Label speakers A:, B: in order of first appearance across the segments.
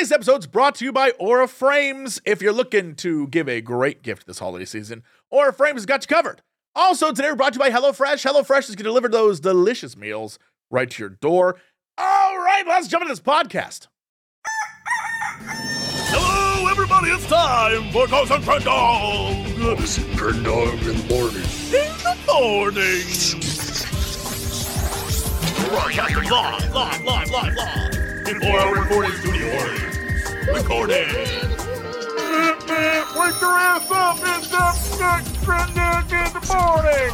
A: Today's episode is brought to you by Aura Frames. If you're looking to give a great gift this holiday season, Aura Frames has got you covered. Also, today we're brought to you by HelloFresh. HelloFresh is going to deliver those delicious meals right to your door. All right, let's jump into this podcast.
B: Hello, everybody. It's time for Ghost and Friend Dog
C: Friend dog in the morning.
B: in the morning. Broadcasting live, live, live, live, live. In our recording studio. Recording. Wake your ass up. It's the next Friend in the morning.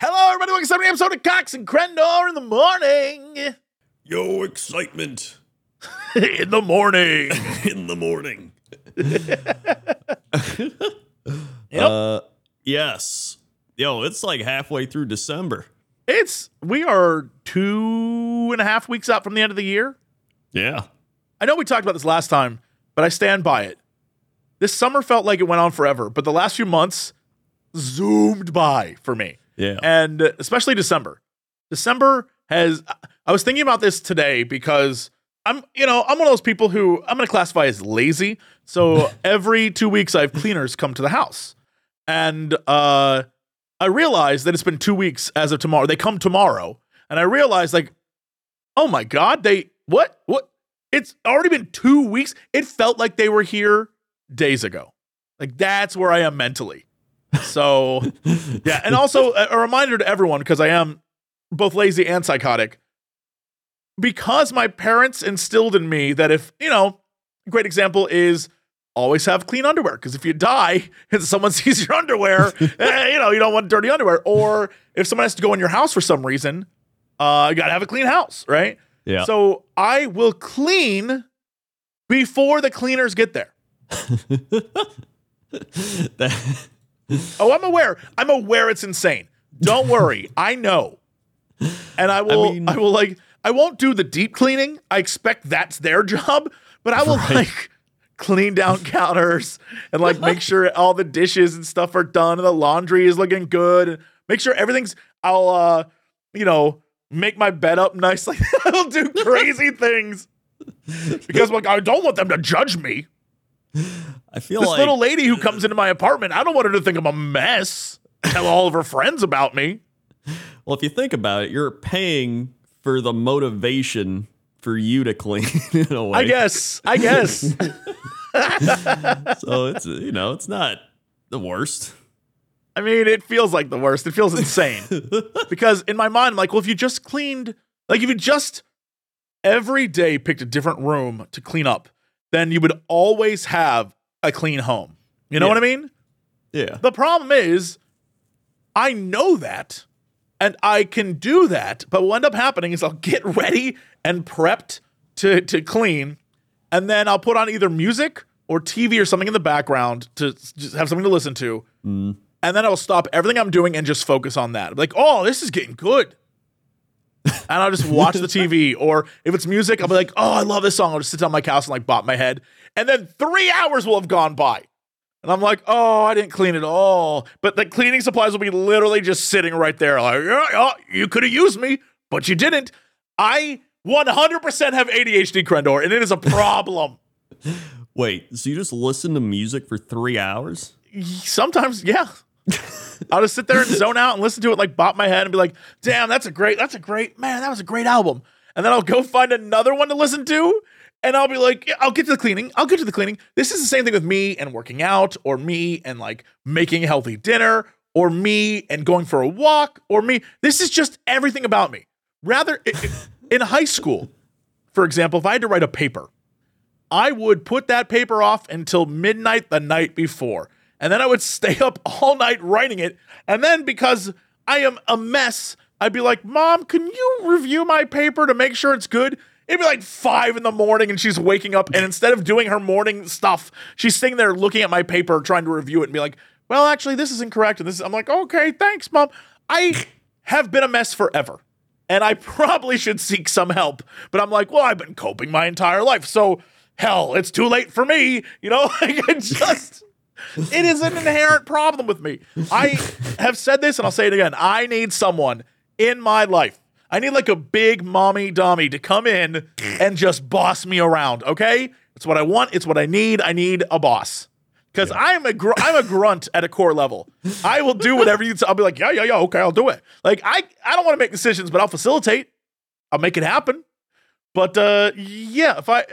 A: Hello, everybody. Welcome to another episode of Cox and Crendor in the morning.
C: Yo, excitement
B: in the morning.
C: in the morning.
A: Yep.
C: Uh, yes. Yo, it's like halfway through December.
A: It's we are two and a half weeks out from the end of the year.
C: Yeah.
A: I know we talked about this last time, but I stand by it. This summer felt like it went on forever, but the last few months zoomed by for me.
C: Yeah.
A: And uh, especially December. December has I was thinking about this today because I'm, you know, I'm one of those people who I'm going to classify as lazy. So every 2 weeks I have cleaners come to the house. And uh I realized that it's been 2 weeks as of tomorrow. They come tomorrow. And I realized like oh my god, they what? What? It's already been 2 weeks. It felt like they were here days ago. Like that's where I am mentally. So, yeah, and also a, a reminder to everyone because I am both lazy and psychotic. Because my parents instilled in me that if, you know, great example is always have clean underwear because if you die and someone sees your underwear, eh, you know, you don't want dirty underwear. Or if someone has to go in your house for some reason, uh, you got to have a clean house, right?
C: Yeah.
A: So I will clean before the cleaners get there.
C: That-
A: Oh, I'm aware. I'm aware it's insane. Don't worry. I know. And I will I,
C: mean-
A: will like I won't do the deep cleaning. I expect that's their job, but I will like clean down counters and like make sure all the dishes and stuff are done and the laundry is looking good and make sure everything's I'll uh you know, make my bed up nice like I'll do crazy things. Because like I don't want them to judge me.
C: I feel
A: This
C: like
A: little lady who comes into my apartment, I don't want her to think I'm a mess. Tell all of her friends about me.
C: well, if you think about it, you're paying for the motivation for you to clean in a way.
A: I guess. I guess.
C: So it's you know, it's not the worst.
A: I mean, it feels like the worst. It feels insane. because in my mind, I'm like, well, if you just cleaned, like if you just every day picked a different room to clean up, then you would always have a clean home. You know
C: Yeah.
A: what I mean?
C: Yeah.
A: The problem is, I know that and I can do that, but what will end up happening is I'll get ready and prepped to, to clean, and then I'll put on either music or TV or something in the background to just have something to listen to. Mm. And then I'll stop everything I'm doing and just focus on that. like, oh, this is getting good. and I'll just watch the TV. Or if it's music, I'll be like, oh, I love this song. I'll just sit down on my couch and like bop my head. And then three hours will have gone by. And I'm like, oh, I didn't clean it all. But the cleaning supplies will be literally just sitting right there. Like, yeah, you could have used me, but you didn't. I 100% have ADHD, Crendor, and it is a problem.
C: Wait, so you just listen to music for three hours?
A: Sometimes, yeah. I'll just sit there and zone out and listen to it, like bop my head and be like, damn, that's a great, that's a great, man, that was a great album. And then I'll go find another one to listen to. And I'll be like, yeah, I'll get to the cleaning. I'll get to the cleaning. This is the same thing with me and working out, or me and like making a healthy dinner, or me and going for a walk, or me. This is just everything about me. Rather, in high school, for example, if I had to write a paper, I would put that paper off until midnight the night before. And then I would stay up all night writing it. And then because I am a mess, I'd be like, Mom, can you review my paper to make sure it's good? It'd be like five in the morning and she's waking up. And instead of doing her morning stuff, she's sitting there looking at my paper, trying to review it and be like, Well, actually, this is incorrect. And this is, I'm like, Okay, thanks, Mom. I have been a mess forever and I probably should seek some help. But I'm like, well, I've been coping my entire life, so hell, it's too late for me. You know, like it just. It is an inherent problem with me. I have said this and I'll say it again. I need someone in my life. I need like a big mommy dummy to come in and just boss me around. Okay, it's what I want. It's what I need. I need a boss because I'm a gr- I'm a grunt at a core level. I will do whatever you. T- I'll be like, yeah, yeah, yeah. Okay, I'll do it. Like I I don't want to make decisions, but I'll facilitate. I'll make it happen. But uh, yeah, if I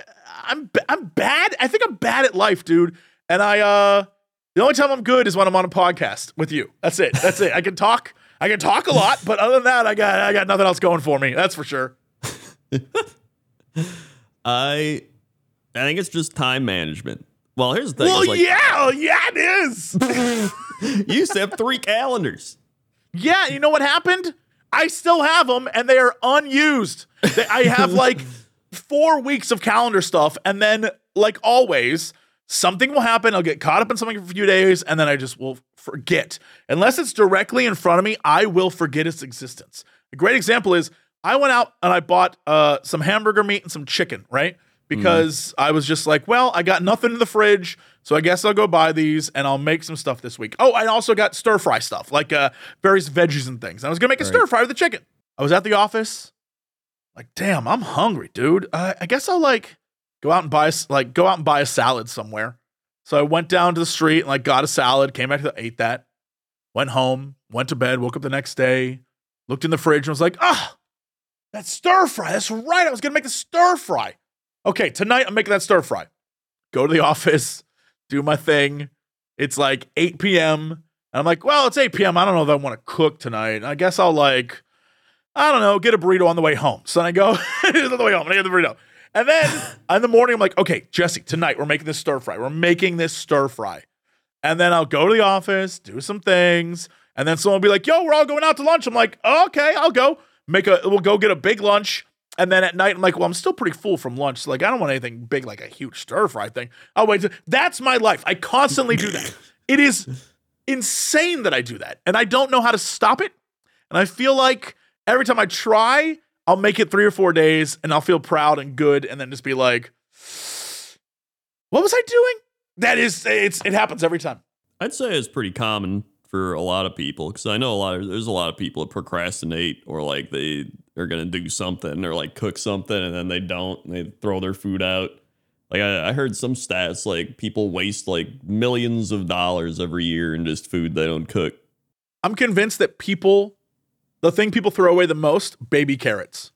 A: I'm I'm bad. I think I'm bad at life, dude. And I uh, the only time I'm good is when I'm on a podcast with you. That's it. That's it. I can talk. I can talk a lot, but other than that, I got I got nothing else going for me. That's for sure.
C: I I think it's just time management. Well, here's the thing.
A: Well,
C: like,
A: yeah, oh, yeah, it is.
C: You have three calendars.
A: Yeah, you know what happened? I still have them and they are unused. They- I have like four weeks of calendar stuff, and then, like always, something will happen. I'll get caught up in something for a few days, and then I just will forget. Unless it's directly in front of me, I will forget its existence. A great example is I went out and I bought uh, some hamburger meat and some chicken, right? Because I was just like, well, I got nothing in the fridge, so I guess I'll go buy these and I'll make some stuff this week. Oh, I also got stir fry stuff, like uh, various veggies and things. I was gonna make a
C: Right.
A: stir fry with the chicken. I was at the office, like, damn, I'm hungry, dude. Uh, I guess I'll like go out and buy like go out and buy a salad somewhere. So I went down to the street and like got a salad, came back, to the, ate that, went home, went to bed, woke up the next day, looked in the fridge and was like, ah, that stir fry. That's right. I was gonna make the stir fry. Okay, tonight I'm making that stir fry. Go to the office, do my thing. It's like 8 p.m. And I'm like, well, it's 8 p.m. I don't know if I want to cook tonight. I guess I'll like, I don't know, get a burrito on the way home. So then I go on the way home and I get the burrito. And then in the morning, I'm like, okay, Jesse, tonight we're making this stir fry. We're making this stir fry. And then I'll go to the office, do some things, and then someone will be like, yo, we're all going out to lunch. I'm like, okay, I'll go. Make a we'll go get a big lunch. And then at night, I'm like, well, I'm still pretty full from lunch. So like, I don't want anything big like a huge stir fry thing. I'll wait. To, that's my life. I constantly do that. It is insane that I do that. And I don't know how to stop it. And I feel like every time I try, I'll make it three or four days and I'll feel proud and good and then just be like, what was I doing? That is, it's, it happens every time.
C: I'd say it's pretty common for a lot of people because I know a lot of there's a lot of people that procrastinate or like they are gonna do something or like cook something and then they don't and they throw their food out. Like I, I heard some stats like people waste like millions of dollars every year in just food they don't cook.
A: I'm convinced that people, the thing people throw away the most, baby carrots.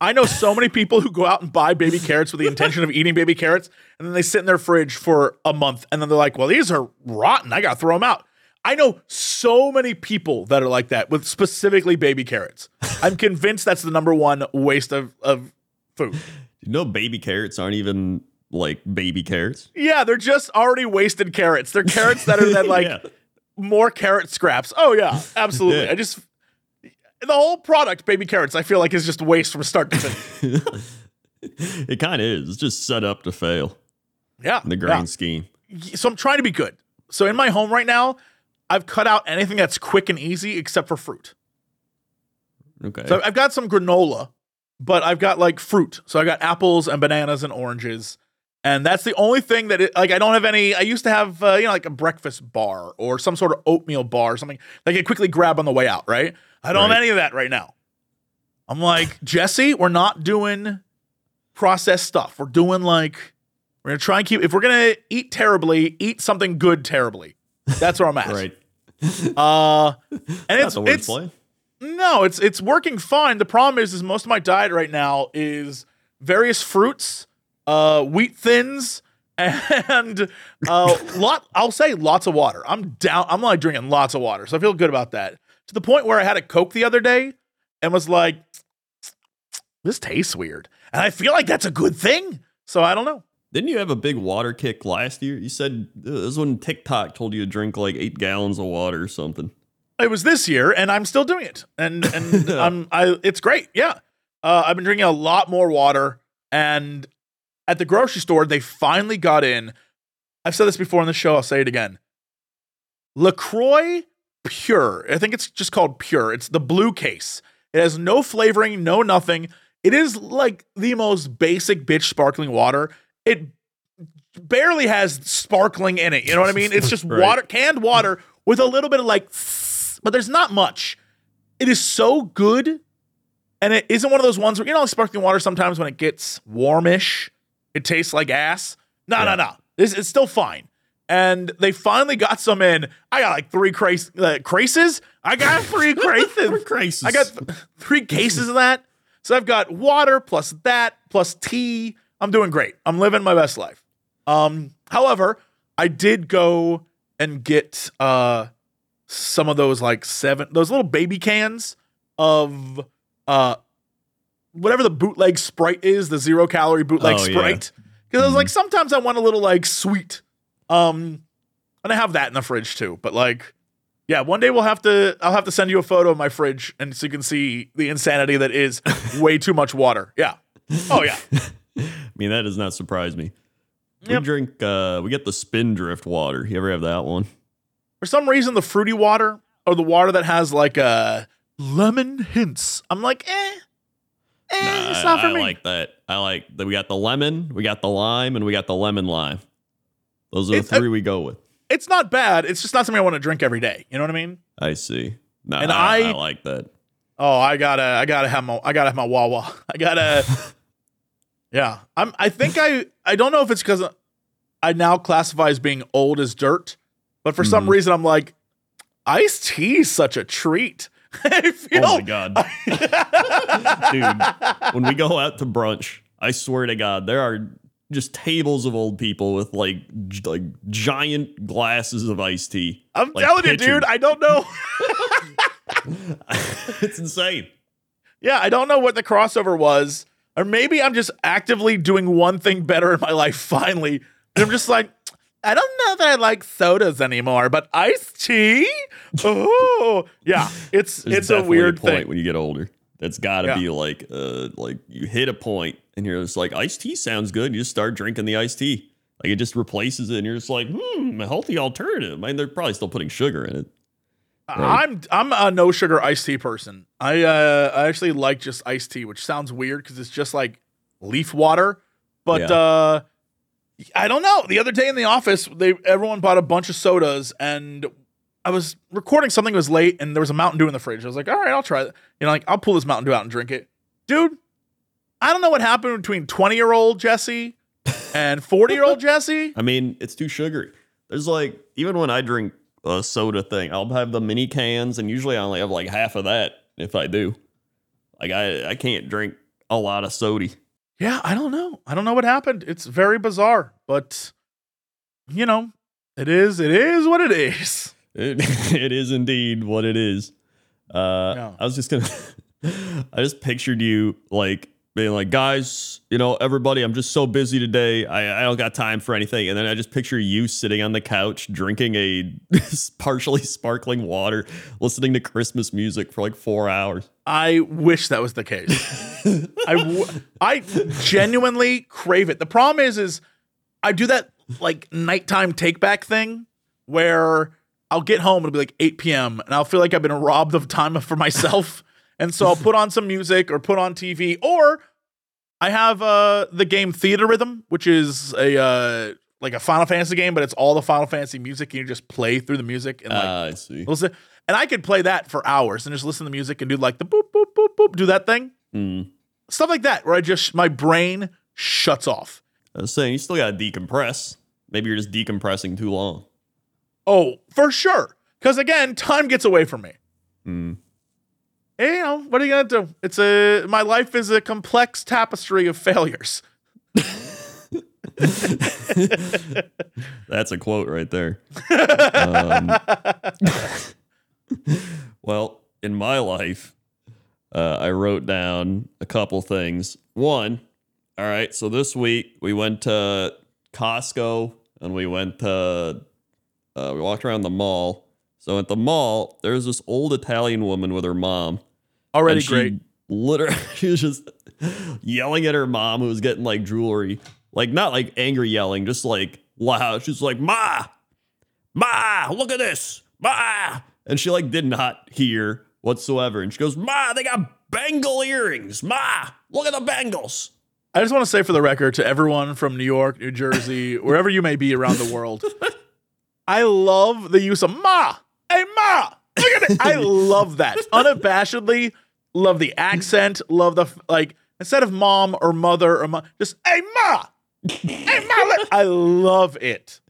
A: I know so many people who go out and buy baby carrots with the intention of eating baby carrots, and then they sit in their fridge for a month, and then they're like, "Well, these are rotten. I gotta throw them out." I know so many people that are like that with specifically baby carrots. I'm convinced that's the number one waste of, of food.
C: You know, baby carrots aren't even like baby carrots.
A: Yeah, they're just already wasted carrots. They're carrots that are then like
C: Yeah.
A: more carrot scraps. Oh yeah, absolutely.
C: Yeah.
A: I just the whole product, baby carrots, I feel like is just waste from start to finish.
C: it kind of is. It's just set up to fail
A: Yeah,
C: the
A: yeah.
C: grand scheme.
A: So I'm trying to be good. So in my home right now, I've cut out anything that's quick and easy except for fruit.
C: Okay.
A: So I've got some granola, but I've got like fruit. So I've got apples and bananas and oranges. And that's the only thing that it, like I don't have any. I used to have uh, you know like a breakfast bar or some sort of oatmeal bar or something that I could quickly grab on the way out. Right? I don't have any of that right now. I'm like Jesse, we're not doing processed stuff. We're doing like we're gonna try and keep. If we're gonna eat terribly, eat something good terribly. That's where I'm at.
C: right.
A: Uh, and
C: That's
A: it's it's
C: play.
A: no, it's it's working fine. The problem is, is most of my diet right now is various fruits, uh, wheat thins, and uh, lot. I'll say lots of water. I'm down. I'm like drinking lots of water, so I feel good about that. To the point where I had a Coke the other day and was like, "This tastes weird," and I feel like that's a good thing. So I don't know.
C: Didn't you have a big water kick last year? You said uh, this was when TikTok told you to drink like eight gallons of water or something.
A: It was this year, and I'm still doing it, and and I'm I. It's great. Yeah, uh, I've been drinking a lot more water, and at the grocery store, they finally got in. I've said this before on the show. I'll say it again. LaCroix Pure. I think it's just called Pure. It's the blue case. It has no flavoring, no nothing. It is like the most basic bitch sparkling water. It barely has sparkling in it. You know what I mean? It's just
C: Right.
A: water, canned water with a little bit of like, but there's not much. It is so good. and it isn't one of those ones where you know like sparkling water sometimes when it gets warmish, it tastes like ass. No,
C: Yeah.
A: no, no. This it's still fine. And they finally got some in. I got like three crace, uh, craces. I got three craces. I got th- three cases of that. So I've got water plus that plus tea. I'm doing great. I'm living my best life. Um, however, I did go and get uh some of those like seven those little baby cans of uh whatever the bootleg sprite is, the zero calorie bootleg
C: Oh, yeah.
A: sprite. Because I was like, sometimes I want a little like sweet. Um, and I have that in the fridge too. But like, yeah, one day we'll have to. I'll have to send you a photo of my fridge, and so you can see the insanity that is way too much water. Yeah. Oh yeah.
C: I mean, that does not surprise me.
A: Yep.
C: We drink, uh, we get the spindrift water. You ever have that one?
A: For some reason, the fruity water or the water that has like uh lemon hints. I'm like, eh, eh, it's
C: Nah,
A: not for
C: I
A: me.
C: like that. I like that. We got the lemon, we got the lime, and we got the lemon lime. Those are the
A: It's- uh,
C: three we go with.
A: it's not bad. It's just not something I want to drink every day. You know what I mean?
C: I see. Nah,
A: And
C: I,
A: I-
C: like that.
A: Oh, I gotta, I gotta have my, I gotta have my Wawa. I gotta, yeah. I'm. I think I, I don't know if it's because I now classify as being old as dirt, but for some
C: Mhm.
A: reason I'm like, iced tea is such a treat. I feel.
C: Oh my god, dude! When we go out to brunch, I swear to God, there are just tables of old people with like g- like giant glasses of iced tea.
A: I'm
C: like
A: telling you, dude. I don't know.
C: it's insane.
A: yeah, I don't know what the crossover was, or maybe I'm just actively doing one thing better in my life. Finally, and I'm just like. I don't know that I like sodas anymore, but iced tea? Oh, yeah. It's
C: There's
A: it's a weird
C: point
A: thing.
C: when you get older. That's got to
A: Yeah.
C: be like uh like you hit a point and you're just like iced tea sounds good. You just start drinking the iced tea. Like it just replaces it, and you're just like, hmm, a healthy alternative. I mean, they're probably still putting sugar in it. Right.
A: I'm I'm a no sugar iced tea person. I uh I actually like just iced tea, which sounds weird because it's just like leaf water. But
C: Yeah.
A: uh I don't know. The other day in the office, they everyone bought a bunch of sodas and I was recording something it was late and there was a Mountain Dew in the fridge. I was like, all right, I'll try it. You know, like I'll pull this Mountain Dew out and drink it. Dude, I don't know what happened between 20 year old Jesse and 40 year old Jesse.
C: I mean, it's too sugary. There's like even when I drink a soda thing, I'll have the mini cans, and usually I only have like half of that if I do. Like I I can't drink a lot of soda.
A: Yeah, I don't know. I don't know what happened. It's very bizarre, but you know, it is it is what it is.
C: It, it is indeed what it is. Uh,
A: Yeah.
C: I was just gonna. I just pictured you like being like, guys, you know, everybody, I'm just so busy today. I, I don't got time for anything. And then I just picture you sitting on the couch drinking a partially sparkling water, listening to Christmas music for like four hours.
A: I wish that was the case. I w- I genuinely crave it. The problem is is I do that like nighttime take back thing where I'll get home it'll be like 8 p.m. and I'll feel like I've been robbed of time for myself. And so I'll put on some music or put on TV or I have uh the game Theatrhythm, which is a uh like a Final Fantasy game, but it's all the Final Fantasy music and you just play through the music and like
C: Ah, I see.
A: listen. And I could play that for hours and just listen to the music and do like the boop boop boop boop, do that thing,
C: Mm.
A: stuff like that, where I just my brain shuts off.
C: I was saying, you still got to decompress. Maybe you're just decompressing too long.
A: Oh, for sure. Because again, time gets away from me.
C: Mm.
A: You know what are you gonna do? It's a my life is a complex tapestry of failures.
C: That's a quote right there. um, well, in my life, uh, I wrote down a couple things. One, all right, so this week we went to Costco and we went to, uh, we walked around the mall. So at the mall, there's this old Italian woman with her mom.
A: Already
C: she
A: great.
C: Literally, she was just yelling at her mom who was getting like jewelry, like not like angry yelling, just like loud. She's like, "Ma, ma, look at this, ma," and she like did not hear whatsoever. And she goes, "Ma, they got bangle earrings. Ma, look at the bangles."
A: I just want to say for the record to everyone from New York, New Jersey, wherever you may be around the world, I love the use of ma. Hey ma, look at it. I love that unabashedly. love the accent, love the like instead of mom or mother or mom, just hey ma, hey ma. let-" I love it.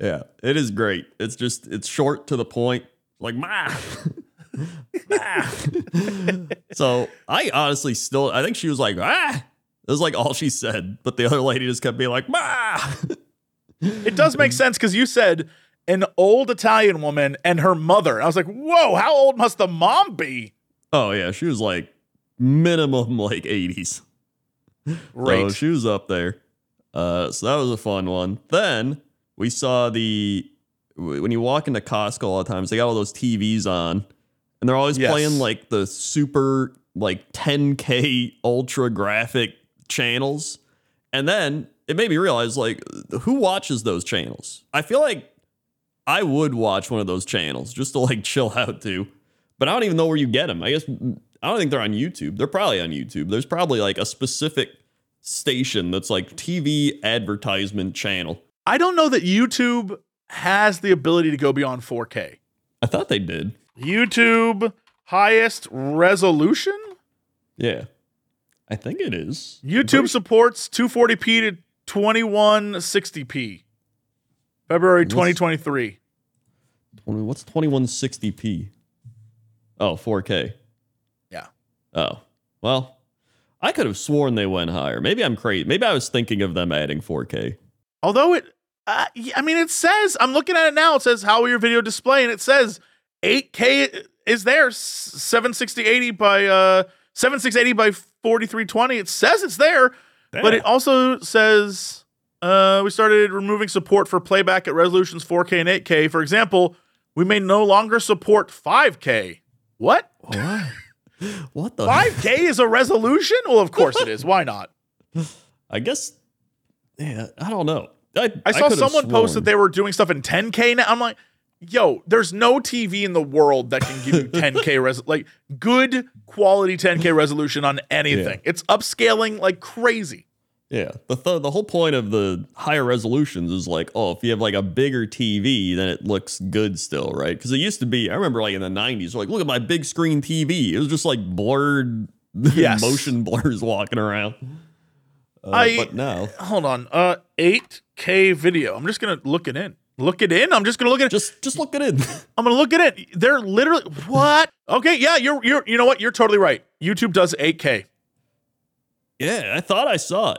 C: Yeah, it is great. It's just it's short to the point, like ma. Ma. so I honestly still I think she was like ah. It was like all she said, but the other lady just kept being like ma.
A: It does make sense because you said an old Italian woman and her mother. I was like, whoa, how old must the mom be?
C: oh yeah, she was like minimum like eighties.
A: Right.
C: So she was up there. Uh, so that was a fun one. Then we saw the when you walk into Costco all the times, they got all those TVs on, and they're always
A: Yes.
C: playing like the super like 10k ultra graphic channels. And then it made me realize like who watches those channels? I feel like I would watch one of those channels just to like chill out to, but I don't even know where you get them. I guess mm, I don't think they're on YouTube. They're probably on YouTube. There's probably like a specific station that's like TV advertisement channel.
A: I don't know that YouTube has the ability to go beyond 4K.
C: I thought they did.
A: YouTube highest resolution?
C: Yeah. I think it is.
A: YouTube supports 240p to 2160p. February 2023.
C: What's 2160p? Oh, 4K.
A: Yeah.
C: Oh. Well, I could have sworn they went higher. Maybe I'm crazy. Maybe I was thinking of them adding 4K.
A: Although it, uh, I mean, it says, I'm looking at it now. It says, how will your video display? And it says 8K is there, s- 76080 by, uh, 7680 by 4320. It says it's there, but it also says, uh, we started removing support for playback at resolutions 4K and 8K. For example, we may no longer support 5K. What?
C: What? what the
A: 5K is a resolution? Well, of course it is. Why not?
C: I guess yeah, I don't know. I,
A: I saw
C: could've
A: someone post that they were doing stuff in 10K now. I'm like, yo, there's no TV in the world that can give you 10K res like good quality 10K resolution on anything. It's upscaling like crazy.
C: Yeah, the th- the whole point of the higher resolutions is like, oh, if you have like a bigger TV, then it looks good still, right? Because it used to be, I remember like in the '90s, like, look at my big screen TV. It was just like blurred
A: Yes.
C: motion blurs walking around. Uh,
A: I-
C: but now,
A: Hold on. Uh 8K video. I'm just gonna look it in. Look it in. I'm just gonna look at it.
C: just just look at it.
A: I'm gonna look at it. They're literally what? Okay, yeah, you're you're you know what? You're totally right. YouTube does 8K.
C: yeah, I thought I saw it.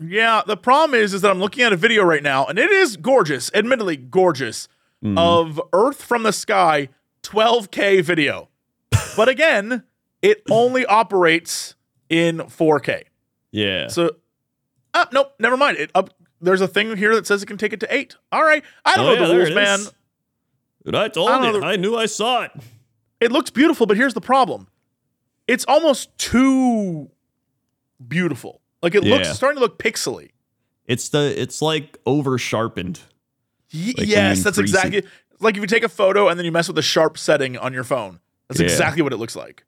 A: Yeah, the problem is is that I'm looking at a video right now, and it is gorgeous, admittedly gorgeous,
C: Mm-hmm.
A: of Earth from the sky, 12K video. but again, it only operates in 4K.
C: Yeah,
A: So, uh, nope, never mind. It up. There's a thing here that says it can take it to eight. All right, I don't
C: Oh,
A: know
C: yeah,
A: the rules, man.
C: Dude, I told
A: I
C: you.
A: the-
C: I knew I saw it.
A: It looks beautiful, but here's the problem: it's almost too beautiful. Like it looks starting to look pixely.
C: It's the it's like over sharpened.
A: Y-
C: Like
A: yes, that's exactly like if you take a photo and then you mess with the sharp setting on your phone. That's
C: Yeah.
A: exactly what it looks like.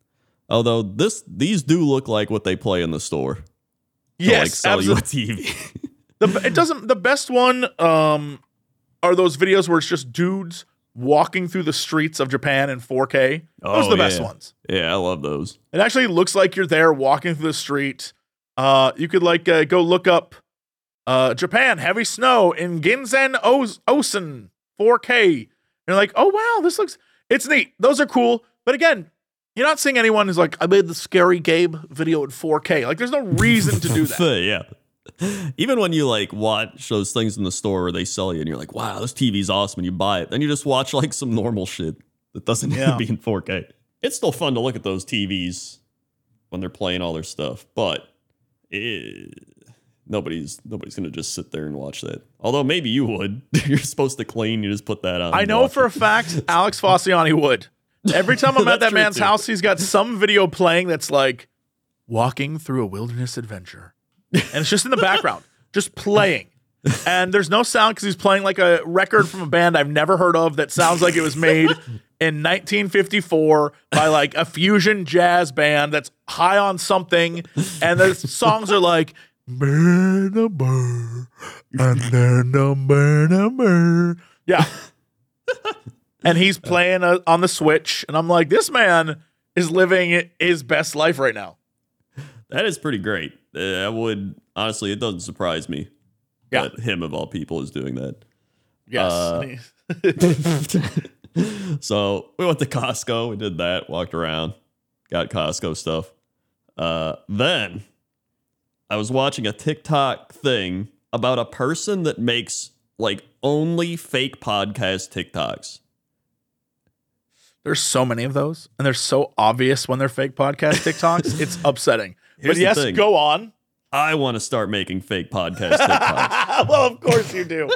C: Although this these do look like what they play in the store. to, like
A: Yes,
C: sell you a
A: absolutely.
C: TV.
A: The, it doesn't. The best one um, are those videos where it's just dudes walking through the streets of Japan in 4K. Those are
C: Oh,
A: the best ones.
C: yeah, I love those.
A: It actually looks like you're there walking through the street. Uh, you could like uh, go look up uh, Japan heavy snow in Ginzan Os- Onsen 4K. And you're like, oh wow, this looks it's neat. Those are cool. But again, you're not seeing anyone who's like, I made the scary Gabe video in 4K. Like, there's no reason to do that.
C: yeah. Even when you like watch those things in the store where they sell you and you're like, wow, this TV's awesome, and you buy it, then you just watch like some normal shit that doesn't need
A: Yeah.
C: to be in 4K. It's still fun to look at those TVs when they're playing all their stuff, but eh, nobody's nobody's gonna just sit there and watch that. Although maybe you would. you're supposed to clean, you just put that on.
A: I know for a fact Alex Fossiani would. Every time I'm at that man's
C: too.
A: house, he's got some video playing that's like walking through a wilderness adventure. And it's just in the background, just playing. And there's no sound because he's playing like a record from a band I've never heard of that sounds like it was made in 1954 by like a fusion jazz band that's high on something. And the songs are like, burn a burr, and then a burn a burr. Yeah. and he's playing uh on the Switch, and I'm like, this man is living his best life right now.
C: That is pretty great. Uh, I would honestly, it doesn't surprise me
A: Yeah.
C: that him of all people is doing that.
A: Yes.
C: Uh, So we went to Costco. We did that. Walked around, got Costco stuff. Uh, then I was watching a TikTok thing about a person that makes like only fake podcast TikToks.
A: There's so many of those, and they're so obvious when they're fake podcast TikToks. it's upsetting.
C: Here's
A: but yes,
C: thing.
A: go on.
C: I want to start making fake podcast TikToks.
A: well, of course you do.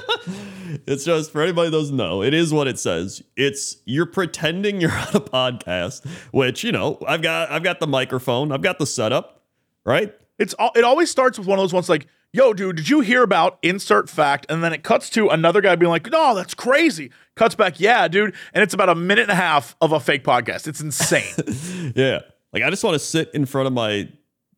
C: It's just for anybody doesn't know, it is what it says. It's you're pretending you're on a podcast, which you know, I've got I've got the microphone, I've got the setup, right?
A: It's all, it always starts with one of those ones like, "Yo, dude, did you hear about insert fact?" And then it cuts to another guy being like, "No, that's crazy." Cuts back, "Yeah, dude," and it's about a minute and a half of a fake podcast. It's insane.
C: Yeah. Like I just want to sit in front of my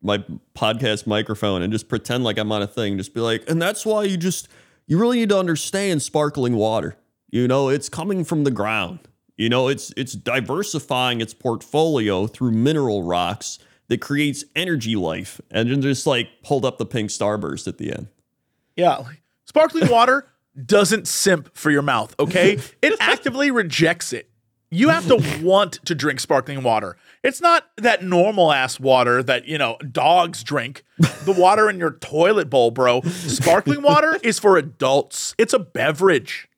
C: my podcast microphone and just pretend like I'm on a thing. Just be like, and that's why you just you really need to understand sparkling water. You know, it's coming from the ground. You know, it's it's diversifying its portfolio through mineral rocks that creates energy life. And then just like pulled up the pink starburst at the end.
A: yeah, sparkling water doesn't simp for your mouth. Okay, it actively rejects it. You have to want to drink sparkling water. It's not that normal ass water that, you know, dogs drink. The water in your toilet bowl, bro. Sparkling water is for adults. It's a beverage.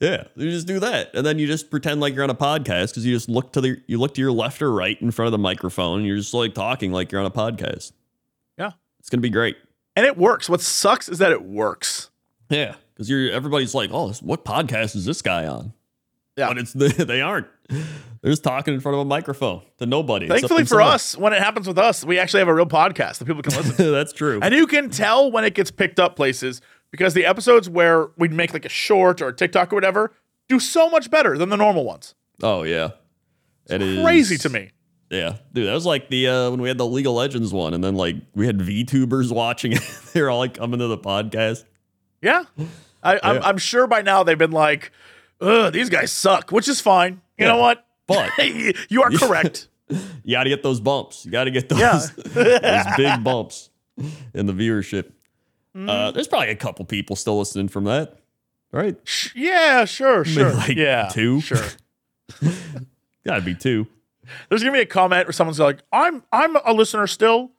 C: Yeah, you just do that, and then you just pretend like you're on a podcast because you just look to the you look to your left or right in front of the microphone. And you're just like talking like you're on a podcast.
A: Yeah.
C: It's gonna be great.
A: And it works. What sucks is that it works.
C: Yeah, because you're everybody's like, oh, what podcast is this guy on?
A: Yeah.
C: but it's they aren't. They're just talking in front of a microphone to nobody.
A: Thankfully for us, when it happens with us, we actually have a real podcast that people can listen to.
C: that's true.
A: and you can tell when it gets picked up places because the episodes where we'd make like a short or a TikTok or whatever do so much better than the normal ones.
C: oh yeah, it is
A: Crazy to me.
C: Yeah, dude, that was like the uh, when we had the League of Legends one, and then like we had VTubers watching it. They're all like coming to the podcast.
A: Yeah. I,
C: Yeah.
A: I'm sure by now they've been like, Ugh, these guys suck, which is fine. You
C: Yeah.
A: know what?
C: But
A: you are correct.
C: you got to get those bumps. You got to get those,
A: Yeah.
C: those big bumps in the viewership.
A: Mm.
C: Uh, there's probably a couple people still listening from that, right?
A: Yeah, sure, sure.
C: like
A: yeah,
C: two?
A: Sure.
C: Got to be two.
A: There's gonna be a comment where someone's like, "I'm I'm a listener still,"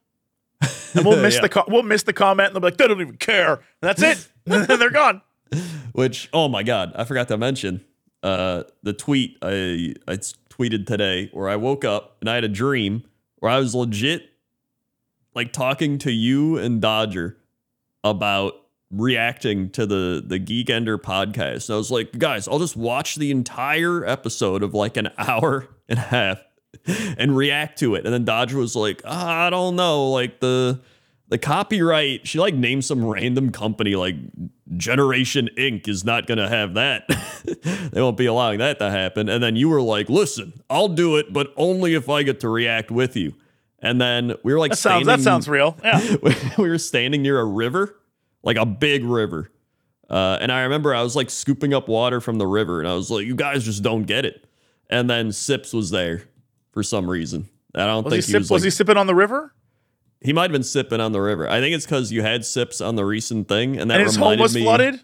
A: and we'll miss
C: Yeah.
A: the co- we'll miss the comment, and they'll be like, "They don't even care," and that's it. and they're gone.
C: Which, oh my god, I forgot to mention uh, the tweet I I tweeted today where I woke up and I had a dream where I was legit like talking to you and Dodger about reacting to the the Geek Ender podcast. And I was like, guys, I'll just watch the entire episode of like an hour and a half and react to it. And then Dodger was like, "Ah, I don't know, like the the copyright. She like named some random company like Generation Inc. is not gonna have that. they won't be allowing that to happen. And then you were like, listen, I'll do it, but only if I get to react with you. And then we were like
A: That sounds that sounds real. Yeah.
C: we were standing near a river, like a big river. Uh, and I remember I was like scooping up water from the river, and I was like, "You guys just don't get it." And then Sips was there for some reason. I don't
A: Was he
C: think
A: sip,
C: he
A: was,
C: was, like,
A: he sipping on the river?
C: He might have been sipping on the river. I think it's because you had sips on the recent thing, and that
A: And his home was
C: me
A: flooded.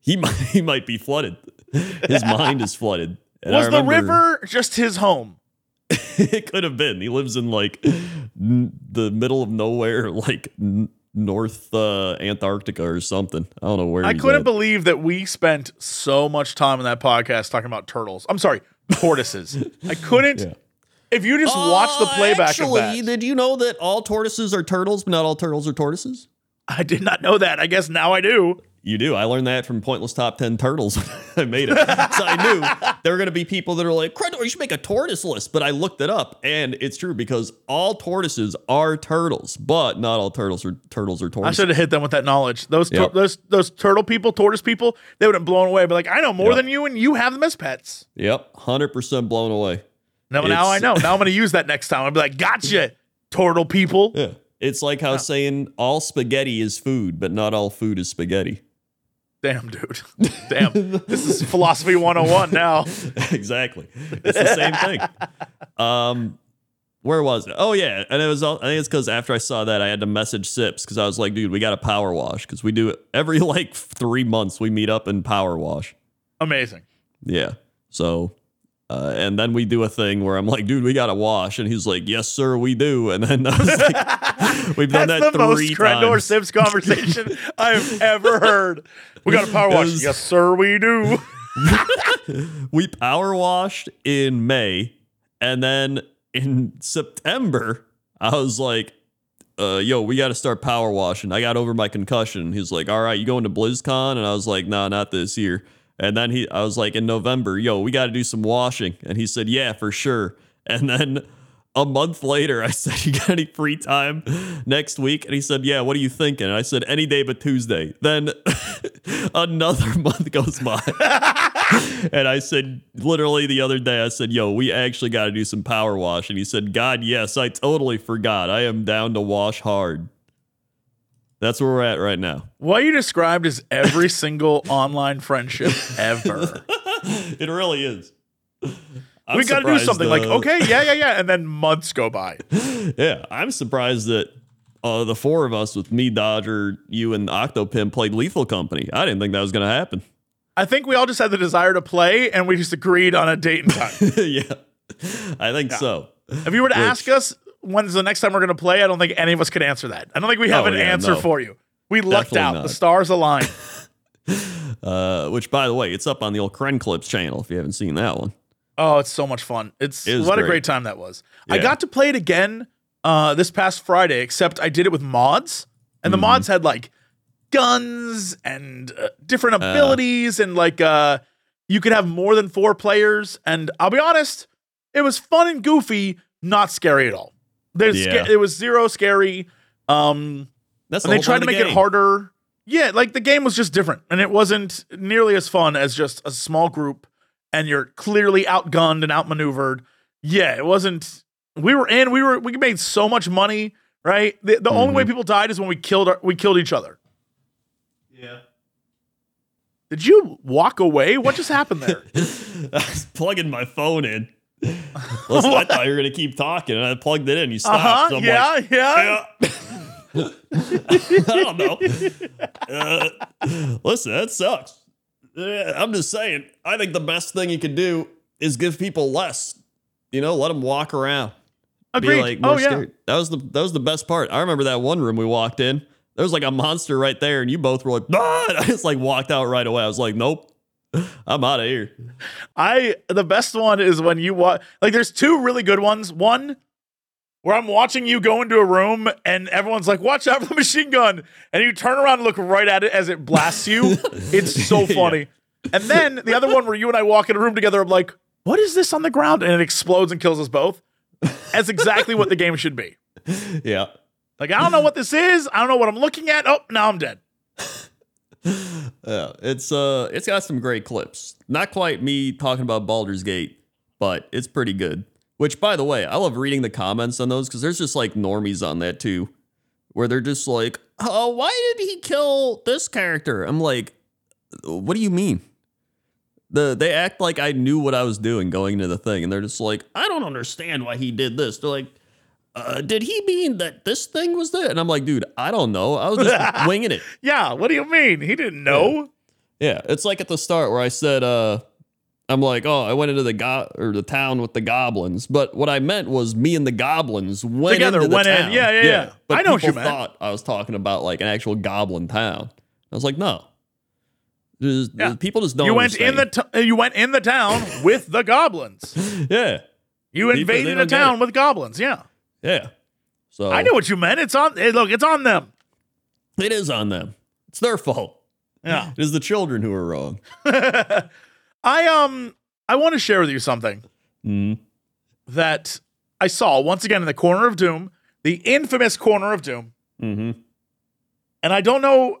C: He might he might be flooded. His mind is flooded. And
A: Was the river just his home?
C: it could have been. He lives in like n- the middle of nowhere, like n- North uh, Antarctica or something. I don't know where.
A: I couldn't
C: at.
A: believe that we spent so much time in that podcast talking about turtles. I'm sorry, tortoises. I couldn't.
C: Yeah.
A: If you just watch the
C: Uh,
A: playback
C: Actually,
A: of that,
C: did you know that all tortoises are turtles, but not all turtles are tortoises?
A: I did not know that. I guess now I do.
C: You do. I learned that from Pointless Top 10 Turtles I made it. so I knew there were going to be people that are like, Crendor, you should make a tortoise list. But I looked it up, and it's true because all tortoises are turtles, but not all turtles are turtles are tortoises.
A: I should have hit them with that knowledge. Those tur-
C: Yep.
A: those those turtle people, tortoise people, they would have blown away. But like, I know more
C: Yep.
A: than you, and you have them as pets.
C: Yep, 100% blown away.
A: Now, now I know. Now I'm going to use that next time. I'll be like, gotcha, turtle people.
C: Yeah. It's like how saying all spaghetti is food, but not all food is spaghetti.
A: Damn, dude. Damn. this is philosophy 101 now.
C: exactly. It's the same thing. Um, where was it? Oh yeah, and it was. all- I think it's because after I saw that, I had to message Sips because I was like, dude, we got a power wash because we do it every like three months. We meet up and power wash.
A: Amazing.
C: Yeah. So, uh, and then we do a thing where I'm like, dude, we got to wash, and he's like, yes, sir, we do. And then I was like, we've done
A: That's
C: that
A: the most Crendor. Sips conversation I've ever heard. We got a power wash.
C: was-
A: Yes, sir, we do.
C: we power washed in May, and then in September, I was like, uh, yo, we got to start power washing. I got over my concussion. He's like, all right, you going to BlizzCon? And I was like, nah, not this year. And then he, I was like, in November, yo, we got to do some washing. And he said, yeah, for sure. And then a month later, I said, you got any free time next week? And he said, yeah, what are you thinking? And I said, any day but Tuesday. Then another month goes by. and I said, literally the other day, I said, yo, we actually got to do some power wash. And he said, God, yes, I totally forgot. I am down to wash hard. That's where we're at right now.
A: What you described is every single online friendship ever.
C: It really is. I'm
A: we got to do something like,
C: uh,
A: okay, yeah, yeah, yeah. And then months go by.
C: Yeah, I'm surprised that uh, the four of us with me, Dodger, you, and Octopimp played Lethal Company. I didn't think that was going to happen.
A: I think we all just had the desire to play and we just agreed on a date and time.
C: yeah, I think so.
A: if you were to ask us when's the next time we're going to play, I don't think any of us could answer that. I don't think we have
C: Oh,
A: an
C: yeah,
A: answer
C: no.
A: for you. We lucked
C: Definitely
A: out.
C: not.
A: The stars aligned.
C: Uh, which, by the way, it's up on the old Kren Clips channel if you haven't seen that one.
A: Oh, it's so much fun. It's
C: It
A: what a
C: great.
A: great time that was. I got to play it again uh, this past Friday, except I did it with mods, and the
C: Mm-hmm.
A: mods had like guns and uh, different abilities, and like uh, you could have more than four players. And I'll be honest, it was fun and goofy, not scary at all. There's
C: Yeah.
A: sca- it was zero scary. Um,
C: That's
A: and
C: the
A: they tried to
C: of
A: make
C: the
A: it harder. Yeah, like the game was just different, and it wasn't nearly as fun as just a small group, and you're clearly outgunned and outmaneuvered. Yeah, it wasn't. We were in. We were. We made so much money. Right. The, the only
C: Mm-hmm.
A: way people died is when we killed. Our, we killed each other.
C: Yeah.
A: Did you walk away? What just happened there?
C: I was plugging my phone in. Listen, I thought you were gonna keep talking, and I plugged it in. You
A: Uh
C: stopped.
A: huh.
C: So
A: yeah,
C: like,
A: yeah.
C: I don't know. Uh, listen, that sucks. I'm just saying. I think the best thing you can do is give people less. You know, let them walk around.
A: Agreed.
C: Be like
A: oh yeah.
C: That was the that was the best part. I remember that one room we walked in. There was like a monster right there, and you both were like, ah! I just like walked out right away. I was like, nope, I'm out of here.
A: I the best one is when you watch like there's two really good ones. One where I'm watching you go into a room and everyone's like, "Watch out for the machine gun," and you turn around and look right at it as it blasts you. it's so funny. And then the other one where you and I walk in a room together, I'm like, "What is this on the ground?" and it explodes and kills us both. That's exactly what the game should be.
C: Yeah.
A: Like I don't know what this is. I don't know what I'm looking at. Oh, now I'm dead.
C: Yeah, it's uh, it's got some great clips. Not quite me talking about Baldur's Gate, but it's pretty good. Which, by the way, I love reading the comments on those because there's just like normies on that too, where they're just like, "Oh, why did he kill this character?" I'm like, "What do you mean?" The they act like I knew what I was doing going into the thing, and they're just like, "I don't understand why he did this." They're like. Uh, did he mean that this thing was there? And I'm like, dude, I don't know. I was just winging it.
A: Yeah. What do you mean? He didn't know.
C: Yeah, it's like at the start where I said, uh, I'm like, oh, I went into the go- or the town with the goblins, but what I meant was me and the goblins went
A: Together,
C: into the
A: went in.
C: town.
A: Yeah, yeah, yeah.
C: But
A: I know what
C: people
A: you meant.
C: thought I was talking about like an actual goblin town. I was like, no, Just-
A: Yeah.
C: people just don't.
A: You went in the
C: understand.
A: t- you went in the town with the goblins.
C: yeah,
A: You invaded a town with goblins. Yeah.
C: Yeah. So
A: I know what you meant. It's on. Hey, look, it's on them.
C: it is on them. It's their fault.
A: Yeah.
C: It is the children who are wrong.
A: I um I want to share with you something
C: Mm.
A: that I saw once again in the corner of doom, the infamous corner of doom,
C: hmm
A: and I don't know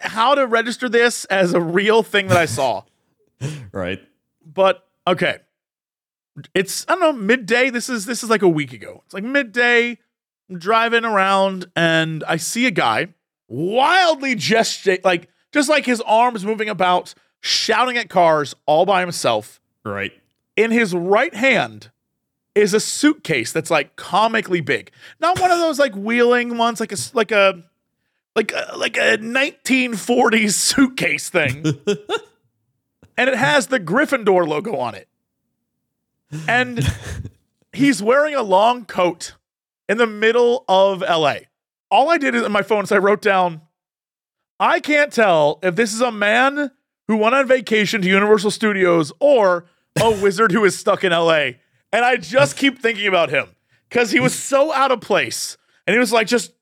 A: how to register this as a real thing that I saw.
C: Right.
A: but okay. It's I don't know midday. This is this is like a week ago. It's like midday. I'm driving around and I see a guy wildly gesture like just like his arms moving about, shouting at cars all by himself.
C: Right.
A: In his right hand is a suitcase that's like comically big. Not one of those like wheeling ones, like a like a like a, like a 1940s suitcase thing. and it has the Gryffindor logo on it. And he's wearing a long coat in the middle of LA. All I did is in my phone is I wrote down, I can't tell if this is a man who went on vacation to Universal Studios or a wizard who is stuck in LA. And I just keep thinking about him because he was so out of place. And he was like just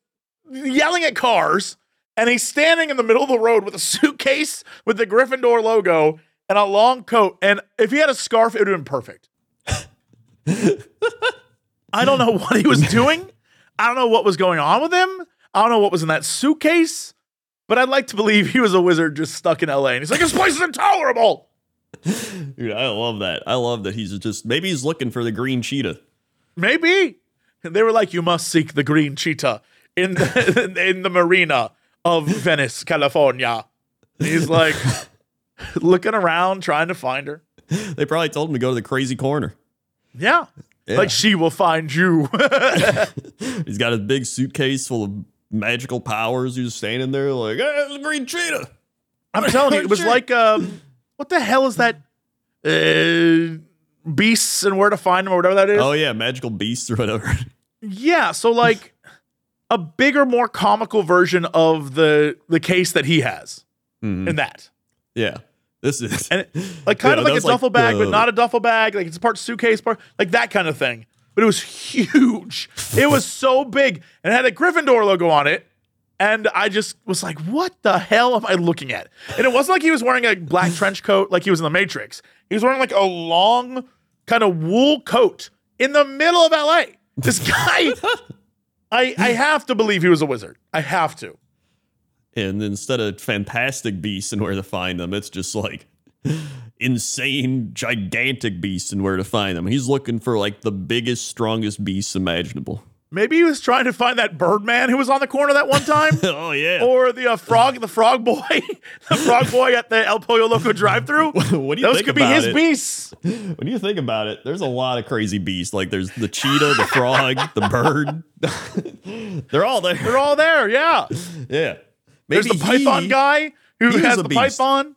A: yelling at cars. And he's standing in the middle of the road with a suitcase with the Gryffindor logo and a long coat. And if he had a scarf, it would have been perfect. I don't know what he was doing. I don't know what was going on with him. I don't know what was in that suitcase. But I'd like to believe he was a wizard just stuck in LA. And he's like, this place is intolerable.
C: Dude, I love that. I love that he's just maybe he's looking for the green cheetah.
A: Maybe. And they were like, you must seek the green cheetah in the, in the marina of Venice, California. And he's like looking around, trying to find her.
C: They probably told him to go to the crazy corner.
A: Yeah.
C: Yeah.
A: Like she will find you.
C: He's got a big suitcase full of magical powers. He's standing there like, hey, there's a green cheetah.
A: I'm telling you, it was like um, what the hell is that? Uh, beasts and where to find them or whatever that is.
C: Oh yeah, magical beasts or whatever.
A: Yeah, so like a bigger, more comical version of the the case that he has
C: Mhm.
A: in that.
C: Yeah. This is
A: And it, like kind
C: Yeah,
A: of like a
C: was like
A: duffel bag, but not a duffel bag. Like it's part suitcase, part like that kind of thing. But it was huge. it was so big and it had a Gryffindor logo on it. And I just was like, what the hell am I looking at? And it wasn't like he was wearing a black trench coat like he was in the Matrix. He was wearing like a long kind of wool coat in the middle of LA. This guy, I I have to believe he was a wizard. I have to.
C: And instead of fantastic beasts and where to find them, it's just like insane, gigantic beasts and where to find them. He's looking for like the biggest, strongest beasts imaginable.
A: Maybe he was trying to find that Birdman who was on the corner that one time.
C: oh yeah.
A: or the uh, frog, the frog boy, the frog boy at the El Pollo Loco drive-through.
C: what do you
A: Those
C: think
A: could be his
C: it?
A: beasts.
C: When you think about it, there's a lot of crazy beasts. Like there's the cheetah, the frog, the bird. They're all there.
A: They're all there. Yeah.
C: Yeah.
A: There's the
C: Maybe
A: Python guy who has the
C: beast.
A: Python.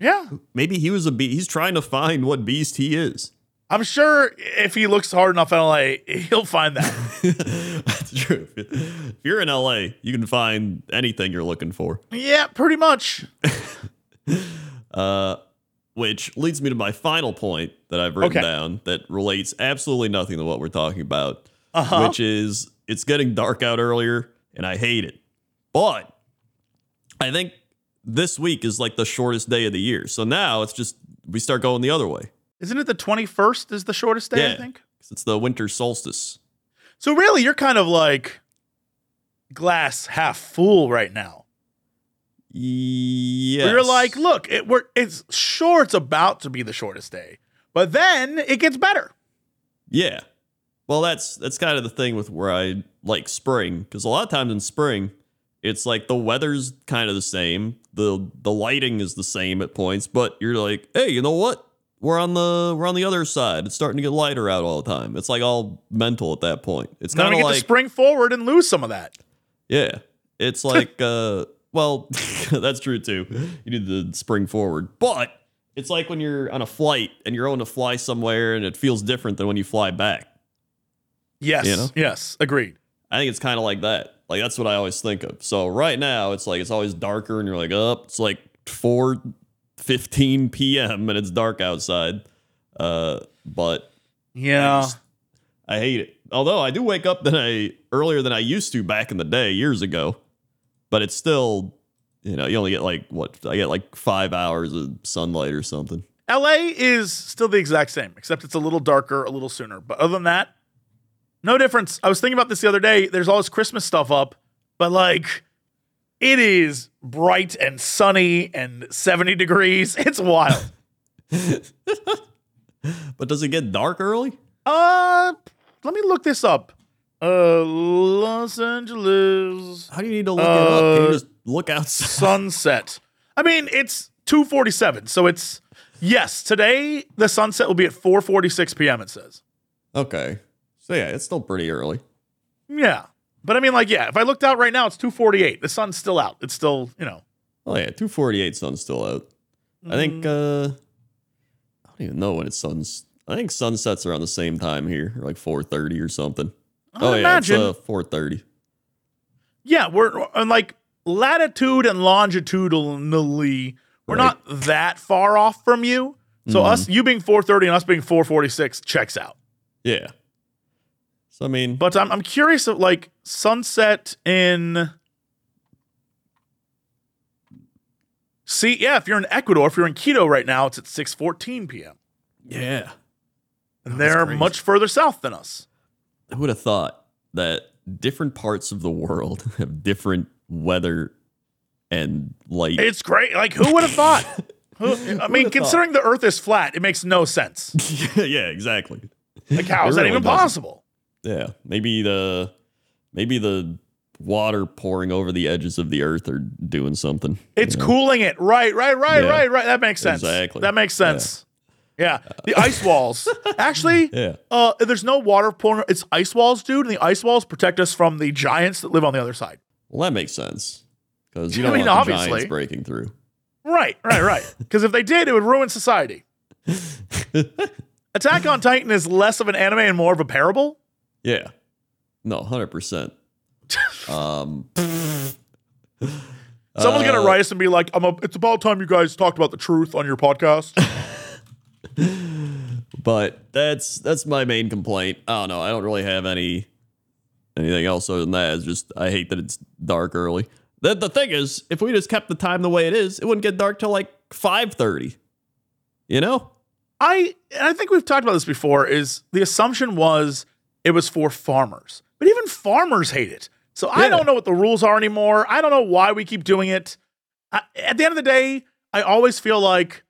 A: Yeah,
C: Maybe he was a beast. He's trying to find what beast he is.
A: I'm sure if he looks hard enough in LA, he'll find that.
C: That's true. If you're in LA, you can find anything you're looking for.
A: yeah, pretty much.
C: Uh, which leads me to my final point that I've written
A: Okay.
C: down that relates absolutely nothing to what we're talking about,
A: Uh-huh.
C: which is it's getting dark out earlier and I hate it. But I think this week is like the shortest day of the year. So now it's just we start going the other way.
A: Isn't it the 21st is the shortest day, I think?
C: It's the winter solstice.
A: So really, you're kind of like glass half full right now.
C: Yeah.
A: You're like, look, it, we're, it's sure it's about to be the shortest day, but then it gets better.
C: Yeah. Well, that's that's kind of the thing with where I like spring because a lot of times in spring, it's like the weather's kind of the same, the the lighting is the same at points, but you're like, hey, you know what? We're on the we're on the other side. It's starting to get lighter out all the time. It's like all mental at that point. It's kind of like
A: to spring forward and lose some of that.
C: yeah. It's like uh well, that's true too. You need the spring forward. But it's like when you're on a flight and you're going to fly somewhere and it feels different than when you fly back.
A: Yes.
C: You know?
A: Yes. Agreed.
C: I think it's kind of like that. Like that's what I always think of. So right now it's like it's always darker and you're like, up. it's like 4 15 p.m. and it's dark outside. Uh but
A: Yeah.
C: just- I hate it. Although I do wake up than I earlier than I used to back in the day years ago. But it's still you know, you only get like what I get like 5 hours of sunlight or something.
A: LA is still the exact same, except it's a little darker, a little sooner. But other than that, no difference. I was thinking about this the other day. There's all this Christmas stuff up, but like it is bright and sunny and 70 degrees. It's wild.
C: But does it get dark early?
A: uh let me look this up. Uh, Los Angeles
C: How do you need to look it up? Can you
A: Uh,
C: just look outside?
A: sunset. I mean, it's 2:47, so it's yes. Today the sunset will be at 4:46 p.m. It says.
C: Okay. So yeah, it's still pretty early.
A: Yeah, but I mean, like, yeah. If I looked out right now, it's 2:48. The sun's still out. It's still, you know.
C: Oh yeah, 248 sun's still out. I think uh I don't even know when it's suns. I think sunsets around the same time here, like 4:30 or something.
A: I'd
C: oh yeah,
A: imagine.
C: it's uh, 4:30.
A: yeah, we're and like latitude and longitudinally, we're
C: Right.
A: not that far off from you. So us, you being 4:30 and us being 4:46 checks out.
C: Yeah. So I mean,
A: But I'm I'm curious of like sunset in. See, yeah, if you're in Ecuador, if you're in Quito right now, it's at 6:14 p.m.
C: yeah.
A: and
C: that's
A: they're
C: crazy.
A: much further south than us.
C: Who would have thought that different parts of the world have different weather and light?
A: It's great. Like, who would have thought? Who, I mean,
C: thought?
A: considering the Earth is flat, it makes no sense.
C: yeah, exactly.
A: Like, how is
C: It
A: that even
C: doesn't.
A: possible?
C: Yeah, maybe the maybe the water pouring over the edges of the earth are doing something.
A: It's
C: you know?
A: cooling it. Right, right, right,
C: Yeah.
A: right, right. That makes sense.
C: Exactly.
A: That makes sense. Yeah. The ice walls. Actually,
C: Yeah.
A: uh, there's no water pouring. It's ice walls, dude. And the ice walls protect us from the giants that live on the other side.
C: Well, that makes sense because you
A: I
C: don't
A: mean,
C: want the
A: obviously.
C: giants breaking through.
A: Right, right, right. Because if they did, it would ruin society. Attack on Titan is less of an anime and more of a parable.
C: Yeah, no, hundred percent. Um,
A: Someone's gonna
C: uh,
A: write us and be like, "I'm a, it's about time you guys talked about the truth on your podcast."
C: but that's that's my main complaint. I don't know. I don't really have any anything else other than that. It's just I hate that it's dark early. The the thing is, if we just kept the time the way it is, it wouldn't get dark till like five thirty. You know?
A: I I think we've talked about this before. Is the assumption was it was for farmers, but even farmers hate it. So I don't know what the rules are anymore. I don't know why we keep doing it. I, at the end of the day, I always feel like,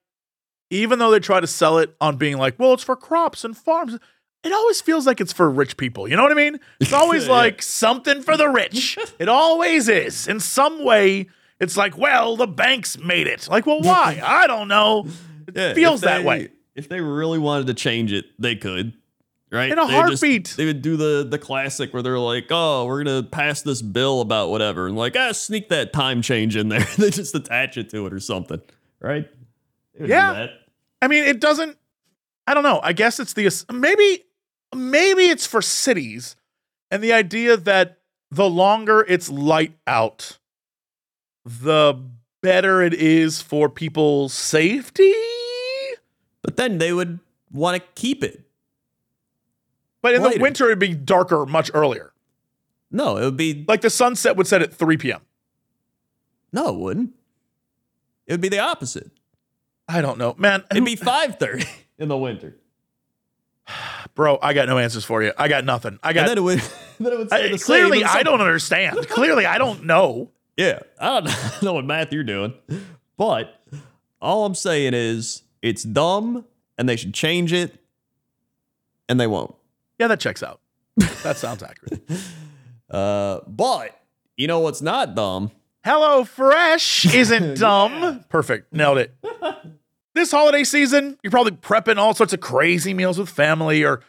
A: even though they try to sell it on being like, well, it's for crops and farms. It always feels like it's for rich people. You know what I mean? It's always
C: Yeah.
A: like something for the rich. It always is. In some way, it's like, well, the banks made it. Like, well, why? I don't know. It
C: Yeah,
A: feels
C: if
A: that way.
C: If they really wanted to change it, they could. Right?
A: In a
C: They would just-
A: heartbeat.
C: they would do the the classic where they're like, "Oh, we're gonna pass this bill about whatever," and like, ah, sneak that time change in there. they just attach it to it or something, right? They would do
A: Yeah. I mean, it doesn't. I don't know. I guess it's the maybe maybe it's for cities, and the idea that the longer it's light out, the better it is for people's safety.
C: But then they would want to keep it.
A: But in the winter, it'd be darker much earlier.
C: No, it would be
A: Like the sunset would set at 3 p.m.
C: no, it wouldn't. It would be the opposite.
A: I don't know, man.
C: It'd be five thirty in the winter,
A: bro. I got no answers for you. I got nothing. I
C: and
A: got.
C: then it would. then it would
A: I-
C: the
A: clearly, I don't understand. clearly, I don't know.
C: Yeah, I don't know what math you're doing, but all I'm saying is it's dumb and they should change it, and they won't.
A: Yeah, that checks out. That sounds accurate.
C: Uh, but you know what's not dumb?
A: Hello Fresh isn't dumb. Perfect. Nailed it. this holiday season, you're probably prepping all sorts of crazy meals with family or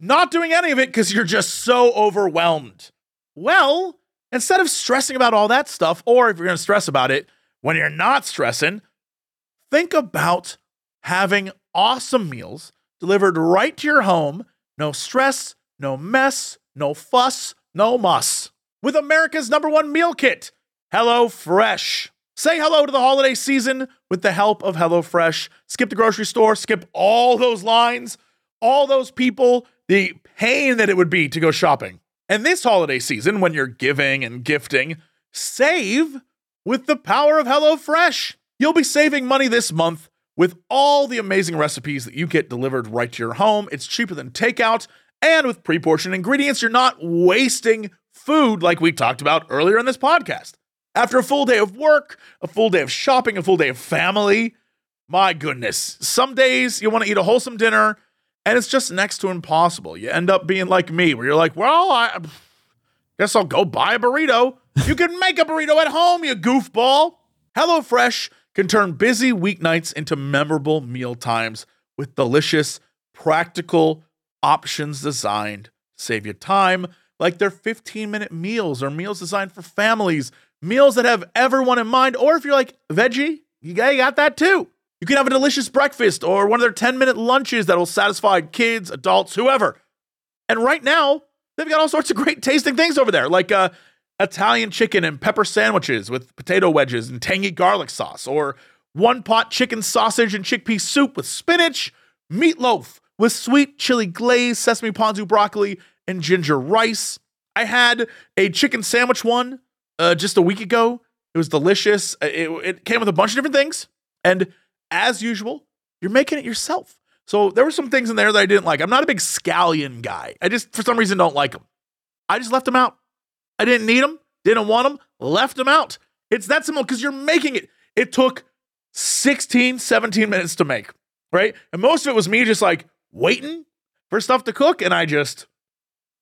A: not doing any of it because you're just so overwhelmed. Well, instead of stressing about all that stuff, or if you're going to stress about it, when you're not stressing, think about having awesome meals delivered right to your home. No stress, no mess, no fuss, no muss. With America's number one meal kit, Hello Fresh. Say hello to the holiday season with the help of HelloFresh. Skip the grocery store, skip all those lines, all those people, the pain that it would be to go shopping. And this holiday season, when you're giving and gifting, save with the power of HelloFresh. You'll be saving money this month with all the amazing recipes that you get delivered right to your home. It's cheaper than takeout, and with pre portioned ingredients, you're not wasting food like we talked about earlier in this podcast. After a full day of work, a full day of shopping, a full day of family, my goodness, some days you want to eat a wholesome dinner and it's just next to impossible. You end up being like me, where you're like, well, I, Guess I'll go buy a burrito. You can make a burrito at home, you goofball. HelloFresh can turn busy weeknights into memorable meal times with delicious, practical options designed to save you time, like their 15 minute meals or meals designed for families, meals that have everyone in mind. Or if you're like veggie, you got, that too. You can have a delicious breakfast or one of their 10 minute lunches that will satisfy kids, adults, whoever. And right now, they've got all sorts of great tasting things over there, like uh, Italian chicken and pepper sandwiches with potato wedges and tangy garlic sauce, or one pot chicken sausage and chickpea soup with spinach, meatloaf with sweet chili glaze, sesame ponzu broccoli, and ginger rice. I had a chicken sandwich one uh, just a week ago. It was delicious. Uh, It, it came with a bunch of different things. And as usual, you're making it yourself. So there were some things in there that I didn't like. I'm not a big scallion guy. I just, for some reason, don't like them. I just left them out. I didn't need them, didn't want them, left them out. It's that simple because you're making it. It took 16, 17 minutes to make, right? And most of it was me just like waiting for stuff to cook. And I just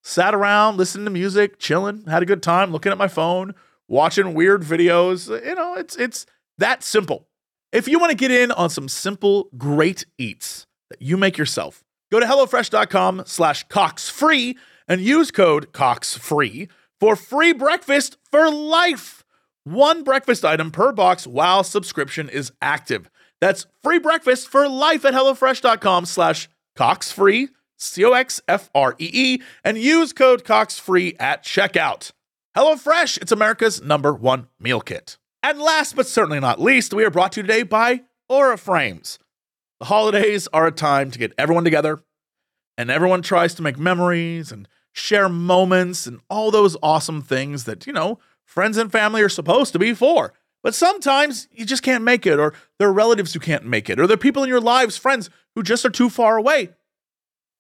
A: sat around, listening to music, chilling, had a good time, looking at my phone, watching weird videos. You know, it's it's that simple. If you want to get in on some simple, great eats that you make yourself, go to HelloFresh.com slash CoxFree and use code CoxFree for free breakfast for life. One breakfast item per box while subscription is active. That's free breakfast for life at HelloFresh.com slash CoxFree, C-O-X-F-R-E-E, and use code CoxFree at checkout. HelloFresh, it's America's number one meal kit. And last but certainly not least, we are brought to you today by Aura Frames. The holidays are a time to get everyone together, and everyone tries to make memories and share moments and all those awesome things that, you know, friends and family are supposed to be for. But sometimes you just can't make it, or there are relatives who can't make it, or there are people in your lives, friends who just are too far away.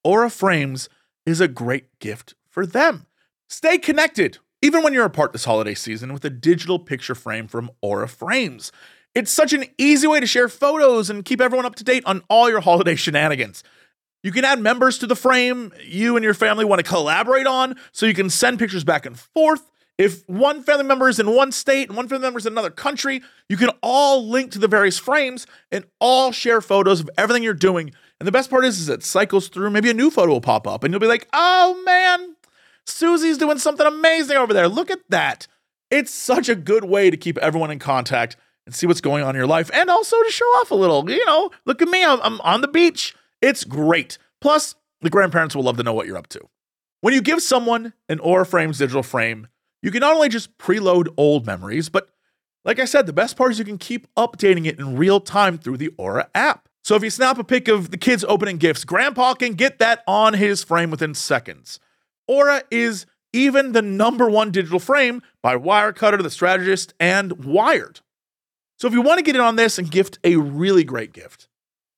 A: Aura Frames is a great gift for them. Stay connected, even when you're apart this holiday season, with a digital picture frame from Aura Frames. It's such an easy way to share photos and keep everyone up to date on all your holiday shenanigans. You can add members to the frame you and your family want to collaborate on, so you can send pictures back and forth. If one family member is in one state and one family member is in another country, you can all link to the various frames and all share photos of everything you're doing. And the best part is, is it cycles through. Maybe a new photo will pop up, and you'll be like, "Oh man, Susie's doing something amazing over there. Look at that!" It's such a good way to keep everyone in contact and see what's going on in your life, and also to show off a little. You know, look at me, I'm, I'm on the beach. It's great. Plus, the grandparents will love to know what you're up to. When you give someone an Aura Frames digital frame, you can not only just preload old memories, but like I said, the best part is you can keep updating it in real time through the Aura app. So if you snap a pic of the kids opening gifts, grandpa can get that on his frame within seconds. Aura is even the number one digital frame by Wirecutter, The Strategist, and Wired. So if you want to get in on this and gift a really great gift,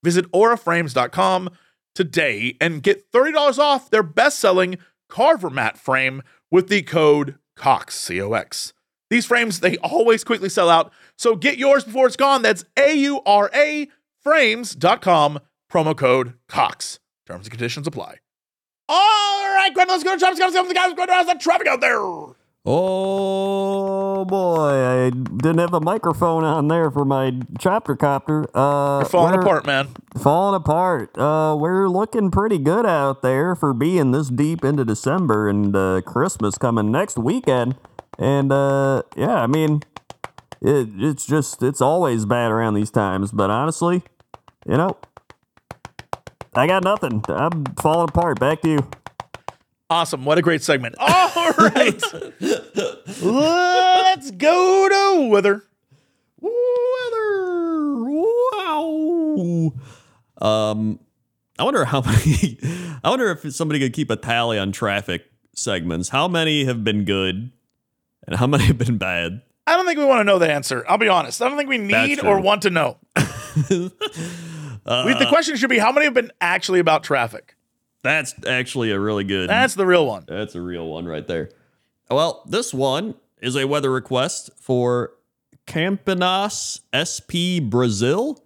A: visit auraframes.com today and get $30 off their best-selling Carver mat frame with the code COX, C-O-X. These frames, they always quickly sell out, so get yours before it's gone. That's A-U-R-A frames.com, promo code COX. Terms and conditions apply. All right, Grandma, let's go to traffic. Let's go to the guys. Go to the traffic out there.
D: Oh boy, I didn't have the microphone on there for my chopper copter. Uh,
A: You're falling apart, man.
D: Falling apart. Uh, we're looking pretty good out there for being this deep into December and uh, Christmas coming next weekend. And uh, yeah, I mean, it, it's just it's always bad around these times. But honestly, you know, I got nothing. I'm falling apart. Back to you.
A: Awesome. What a great segment. All right. Let's go to weather.
C: Weather. Wow. Um, I wonder how many. I wonder if somebody could keep a tally on traffic segments. How many have been good, and how many have been bad?
A: I don't think we want to know the answer. I'll be honest. I don't think we need or want to know. we, the question should be how many have been actually about traffic?
C: That's actually a really good.
A: That's the real one.
C: That's a real one right there. Well, this one is a weather request for Campinas SP Brazil.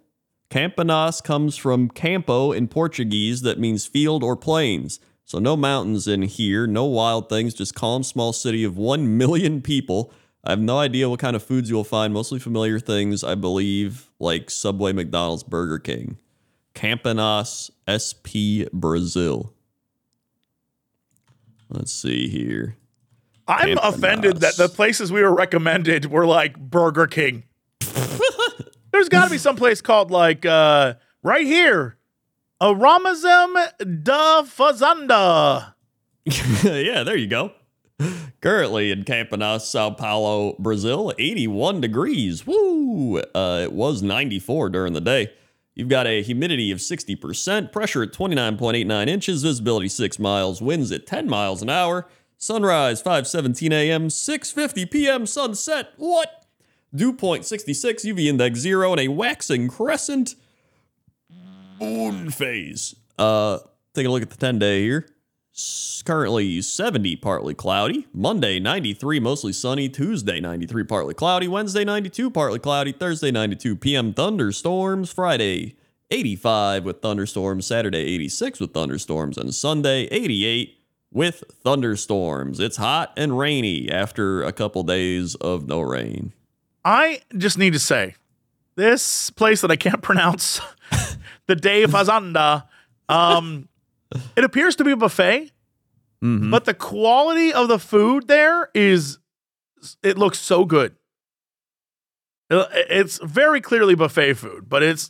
C: Campinas comes from campo in Portuguese that means field or plains. So no mountains in here, no wild things, just calm small city of 1 million people. I have no idea what kind of foods you'll find, mostly familiar things, I believe, like Subway, McDonald's, Burger King. Campinas, SP, Brazil. Let's see here.
A: I'm
C: Campanas.
A: offended that the places we were recommended were like Burger King. There's got to be some place called like uh, right here, a Ramazem da Fazenda.
C: yeah, there you go. Currently in Campinas, Sao Paulo, Brazil, 81 degrees. Woo! Uh, it was 94 during the day. You've got a humidity of 60%, pressure at 29.89 inches, visibility 6 miles, winds at 10 miles an hour, sunrise 5:17 a.m., 6:50 p.m. sunset. What? Dew point 66, UV index 0 and a waxing crescent moon phase. Uh, take a look at the 10 day here. Currently 70, partly cloudy. Monday 93, mostly sunny. Tuesday 93, partly cloudy. Wednesday 92, partly cloudy. Thursday 92 p.m. thunderstorms. Friday 85 with thunderstorms. Saturday 86 with thunderstorms. And Sunday 88 with thunderstorms. It's hot and rainy after a couple days of no rain.
A: I just need to say, this place that I can't pronounce, the De Fazenda, um, it appears to be a buffet,
C: Mhm.
A: but the quality of the food there is, it looks so good. Uh, It's very clearly buffet food, but it's,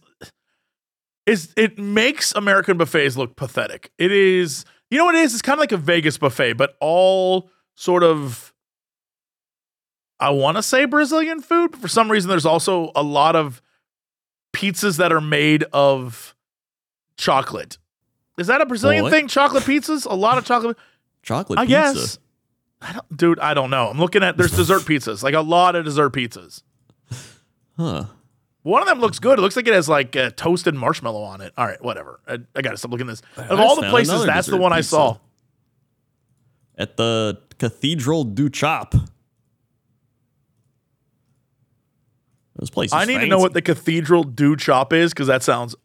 A: it's it makes American buffets look pathetic. It is, you know what it is? It's kind of like a Vegas buffet, but all sort of I want to say Brazilian food, but for some reason, there's also a lot of pizzas that are made of chocolate. Is that a Brazilian
C: What?
A: thing? Chocolate pizzas? A lot of chocolate.
C: Chocolate
A: I
C: pizza.
A: guess. I don't, dude, I don't know. I'm looking at there's dessert pizzas, like a lot of dessert pizzas.
C: Huh.
A: One of them looks good. It looks like it has like uh, toasted marshmallow on it. All right, whatever. I, I gotta stop looking at this. Of
C: I
A: all the places, that's the one I saw.
C: At the Cathedral du Chop. This place is
A: I need to know what the Cathedral do chop is because that sounds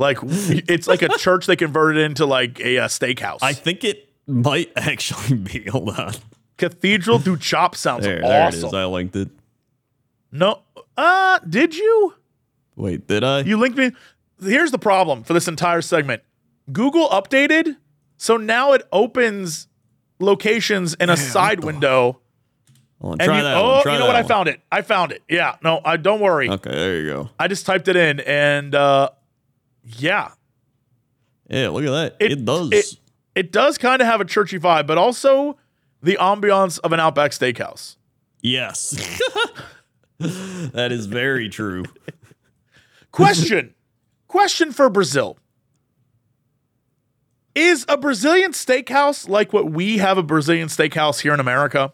A: like it's like a church they converted into like a, uh steakhouse.
C: I think it might actually be. Hold on.
A: Cathedral do chop sounds
C: There, there it
A: awesome.
C: is. I linked it.
A: no, uh, did you?
C: Wait, did I?
A: You linked me. Here's the problem for this entire segment. Google updated, so now it opens locations in a side window.
C: Hold on,
A: And
C: try
A: you,
C: that
A: oh,
C: one. Try
A: you know
C: that
A: what? I found it. I found it. Yeah. No, I don't worry.
C: Okay, there you go.
A: I just typed it in, and uh, yeah,
C: Yeah, look at that. It, does.
A: It, it does kind of have a churchy vibe, but also the ambiance of an Outback Steakhouse.
C: yes. that is very true.
A: Question. Question for Brazil. Is a Brazilian steakhouse like what we have a Brazilian steakhouse here in America?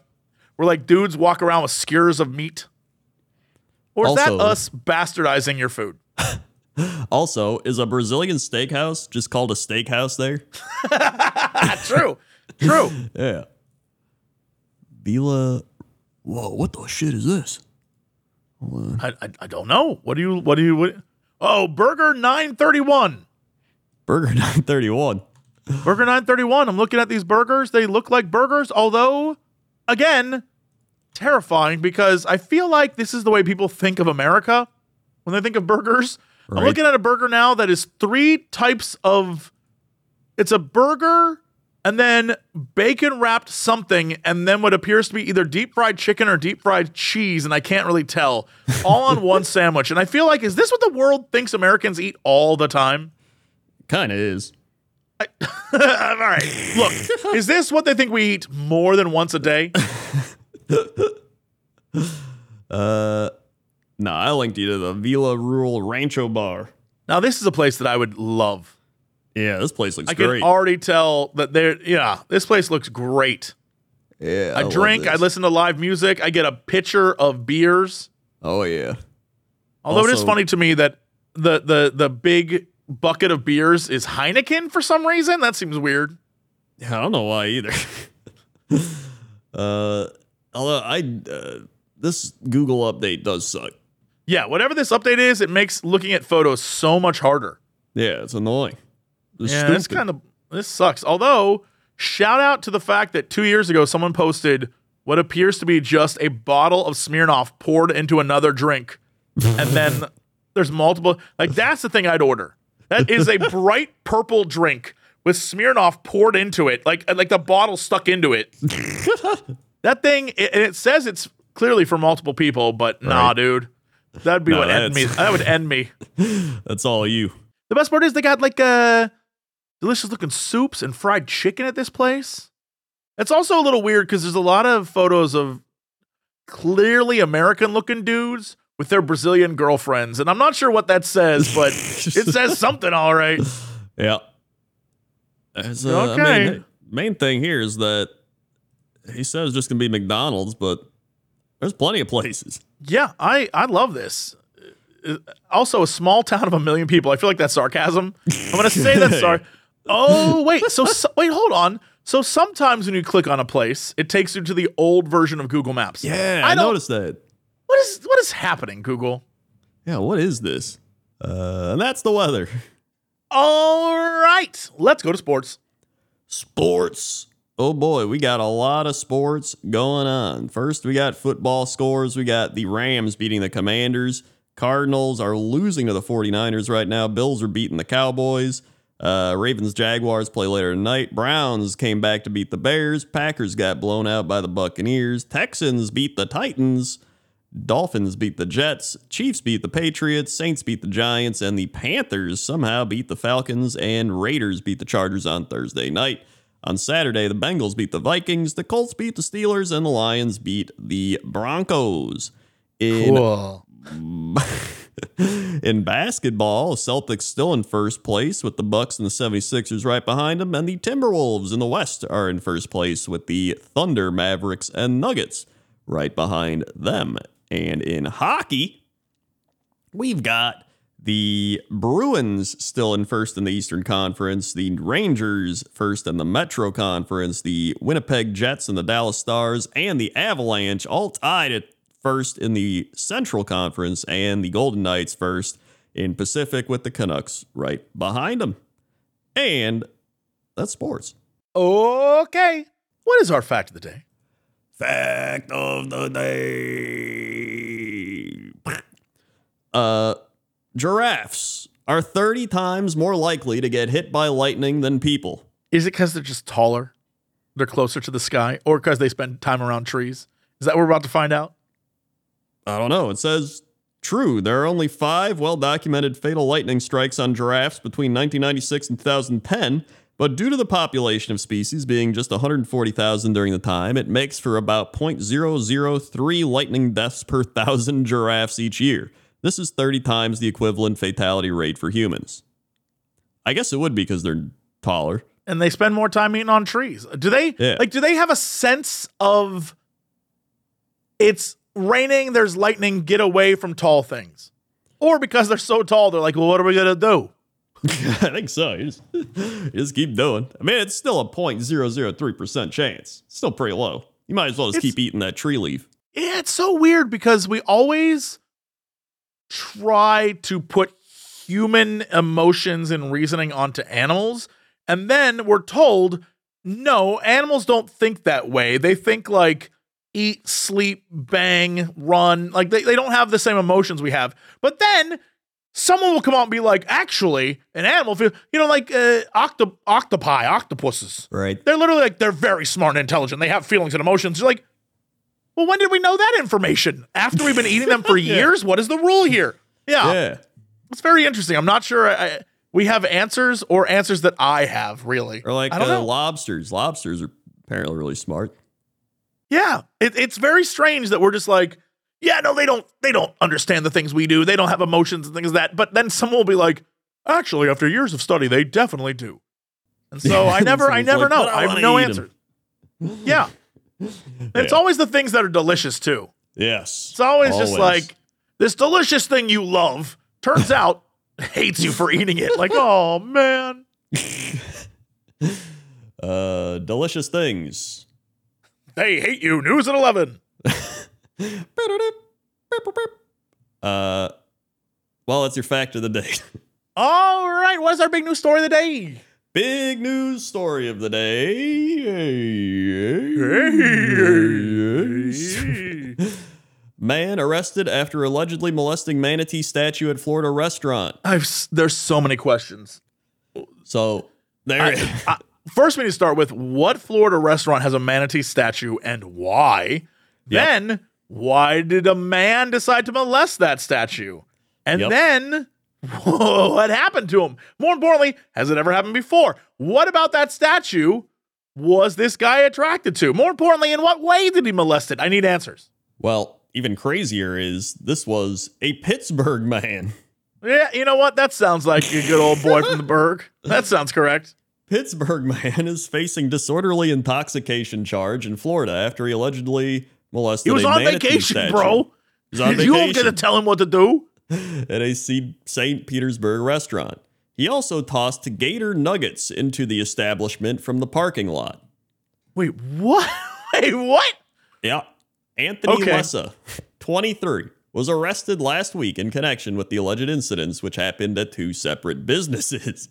A: Where like dudes walk around with skewers of meat? Or is that us bastardizing your food?
C: Also, is a Brazilian steakhouse just called a steakhouse there?
A: True. True.
C: Yeah. Vila. Whoa, what the shit is this?
A: I, I, I don't know. What do you what do you what, Oh, Burger 931.
C: Burger 931.
A: Burger 931. I'm looking at these burgers. They look like burgers, although, again, terrifying because I feel like this is the way people think of America when they think of burgers. I'm looking at a burger now that is three types of. It's a burger and then bacon wrapped something, and then what appears to be either deep fried chicken or deep fried cheese, and I can't really tell, all on one sandwich. And I feel like, is this what the world thinks Americans eat all the time?
C: Kind of is.
A: All right. Look, is this what they think we eat more than once a day?
C: Uh, no, I linked you to the Vila Rural Rancho Bar.
A: Now, this is a place that I would love.
C: Yeah, this place looks
A: I can already tell that there, yeah, this place looks great.
C: yeah,
A: I,
C: love
A: drink, I
C: this.
A: listen to live music, I get a pitcher of beers.
C: Oh yeah.
A: Although it is funny to me that the the the big bucket of beers is Heineken for some reason. That seems weird.
C: Yeah, I don't know why either. uh, although I uh, this Google update does suck.
A: Yeah, whatever this update is, it makes looking at photos so much harder.
C: Yeah, it's annoying. It's
A: yeah, it's
C: stupid.
A: kind of this sucks. Although, shout out to the fact that two years ago someone posted what appears to be just a bottle of Smirnoff poured into another drink, and then there's multiple. Like that's the thing I'd order. That is a bright purple drink with Smirnoff poured into it, like uh, like the bottle stuck into it. that thing, it, and it says it's clearly for multiple people, but nah, dude, that'd be
C: No,
A: what end me. That would end me.
C: That's all you.
A: The best part is they got like uh delicious looking soups and fried chicken at this place. It's also a little weird because there's a lot of photos of clearly American looking dudes with their Brazilian girlfriends. And I'm not sure what that says, but it says something all right.
C: Yeah. As, uh, I
A: Okay.
C: mean, main thing here is that he says just gonna be McDonald's, but there's plenty of places.
A: Yeah, I, I love this. Also, a small town of a million people. I feel like that's sarcasm. I'm going to say that's sorry. Oh, wait. So, so, wait, hold on. So sometimes when you click on a place, it takes you to the old version of Google Maps.
C: Yeah,
A: I
C: I, noticed that.
A: What is what is happening, Google?
C: Yeah, what is this? Uh, and that's the weather.
A: All right, let's go to sports.
C: Sports. Oh boy, we got a lot of sports going on. First, we got football scores. We got the Rams beating the Commanders. Cardinals are losing to the 49ers right now. Bills are beating the Cowboys. Uh, Ravens Jaguars play later tonight. Browns came back to beat the Bears. Packers got blown out by the Buccaneers. Texans beat the Titans. Dolphins beat the Jets, Chiefs beat the Patriots, Saints beat the Giants, and the Panthers somehow beat the Falcons, and Raiders beat the Chargers on Thursday night. On Saturday, the Bengals beat the Vikings, the Colts beat the Steelers, and the Lions beat the Broncos. In
A: Cool.
C: in basketball, Celtics still in first place with the Bucks and the 76ers right behind them, and the Timberwolves in the West are in first place with the Thunder, Mavericks, and Nuggets right behind them. And in hockey, we've got the Bruins still in first in the Eastern Conference, the Rangers first in the Metro Conference, the Winnipeg Jets and the Dallas Stars, and the Avalanche all tied at first in the Central Conference, and the Golden Knights first in Pacific with the Canucks right behind them. And that's sports.
A: Okay. What is our fact of the day?
C: Fact of the day. Uh, giraffes are 30 times more likely to get hit by lightning than people.
A: Is it because they're just taller? They're closer to the sky, or because they spend time around trees? Is that what we're about to find out?
C: I don't know. It says true. There are only five well documented fatal lightning strikes on giraffes between 1996 and 2010. But due to the population of species being just 140,000 during the time, it makes for about 0.003 lightning deaths per thousand giraffes each year. This is 30 times the equivalent fatality rate for humans. I guess it would be because they're taller.
A: And they spend more time eating on trees. Do they
C: Yeah.
A: like do they have a sense of it's raining, there's lightning, get away from tall things? Or because they're so tall, they're like, well, what are we gonna do?
C: I think so. You just, you just keep doing. I mean, it's still a 0.003% chance. Still pretty low. You might as well just
A: It's-
C: keep eating that tree leaf.
A: Yeah, it's so weird because we always try to put human emotions and reasoning onto animals. And then we're told, no, animals don't think that way. They think like eat, sleep, bang, run. Like they, they don't have the same emotions we have. But then someone will come out and be like, actually, an animal, feel, you know, like uh, octo- octopi, octopuses.
C: Right.
A: They're literally like, they're very smart and intelligent. They have feelings and emotions. You're like, well, when did we know that information? After we've been eating them for years? What is the rule here? Yeah,
C: Yeah.
A: it's very interesting. I'm not sure I, we have answers or answers that I have, really.
C: Or like uh, lobsters. Lobsters are apparently really smart.
A: Yeah, it, it's very strange that we're just like, yeah, no, they don't, they don't understand the things we do. They don't have emotions and things like that. But then someone will be like, actually, after years of study, they definitely do. And so I never, I never
C: like,
A: know.
C: I
A: I have no
C: eat 'em."
A: answer. Yeah. It's
C: Yeah.
A: always the things that are delicious too.
C: Yes.
A: It's always, just like this delicious thing you love turns out hates you for eating it. Like, oh man.
C: uh, delicious things.
A: They hate you. News at 11.
C: Uh, well, that's your fact of the day.
A: All right. What is our big news story of the day?
C: Big news story of the day. Man arrested after allegedly molesting manatee statue at Florida restaurant.
A: I've s- there's so many questions.
C: So there.
A: I- I- first, we need to start with what Florida restaurant has a manatee statue and why.
C: Yep.
A: Then, why did a man decide to molest that statue? And
C: Yep.
A: then, what happened to him? More importantly, has it ever happened before? What about that statue was this guy attracted to? More importantly, in what way did he molest it? I need answers.
C: well, even crazier is this was a Pittsburgh man.
A: Yeah, you know what? That sounds like a good old boy from the Burgh. That sounds correct.
C: Pittsburgh man is facing disorderly intoxication charge in Florida after he allegedly molested
A: He was on vacation,
C: statue.
A: bro.
C: He was on
A: You don't get to tell him what to do.
C: at a St. Petersburg restaurant. He also tossed gator nuggets into the establishment from the parking lot.
A: Wait, what? Wait, what?
C: Yeah. Anthony
A: Okay.
C: Lessa, 23, was arrested last week in connection with the alleged incidents which happened at two separate businesses.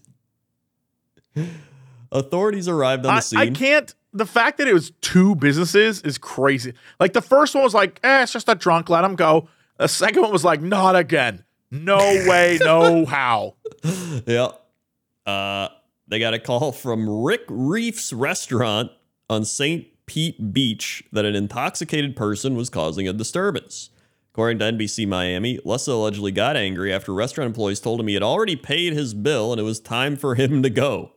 C: Authorities arrived on the
A: I,
C: scene.
A: I can't. The fact that it was two businesses is crazy. Like the first one was like, eh, it's just a drunk, let him go. The second one was like, not again. No way, no how.
C: Yeah. Uh, they got a call from Rick Reef's restaurant on St. Pete Beach that an intoxicated person was causing a disturbance. According to NBC Miami, Lessa allegedly got angry after restaurant employees told him he had already paid his bill and it was time for him to go.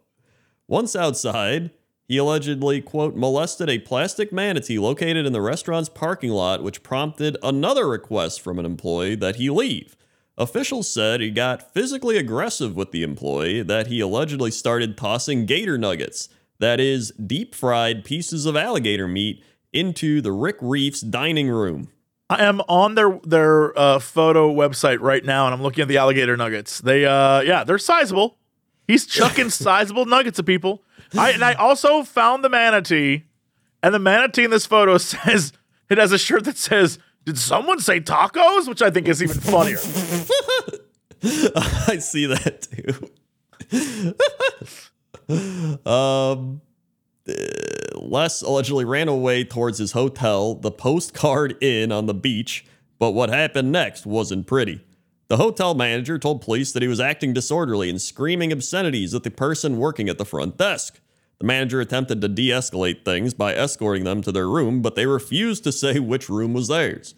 C: Once outside, he allegedly, quote, molested a plastic manatee located in the restaurant's parking lot, which prompted another request from an employee that he leave. Officials said he got physically aggressive with the employee, that he allegedly started tossing gator nuggets, that is, deep fried pieces of alligator meat, into the Rick Reef's dining room.
A: I am on their their uh, photo website right now, and I'm looking at the alligator nuggets. They, uh, yeah, they're sizable. He's chucking sizable nuggets at people. I and I also found the manatee, and the manatee in this photo says it has a shirt that says, "Did someone say tacos?" Which I think is even funnier.
C: I see that too. um, uh, Les allegedly ran away towards his hotel, the Postcard Inn on the beach, but what happened next wasn't pretty. The hotel manager told police that he was acting disorderly and screaming obscenities at the person working at the front desk. The manager attempted to de escalate things by escorting them to their room, but they refused to say which room was theirs.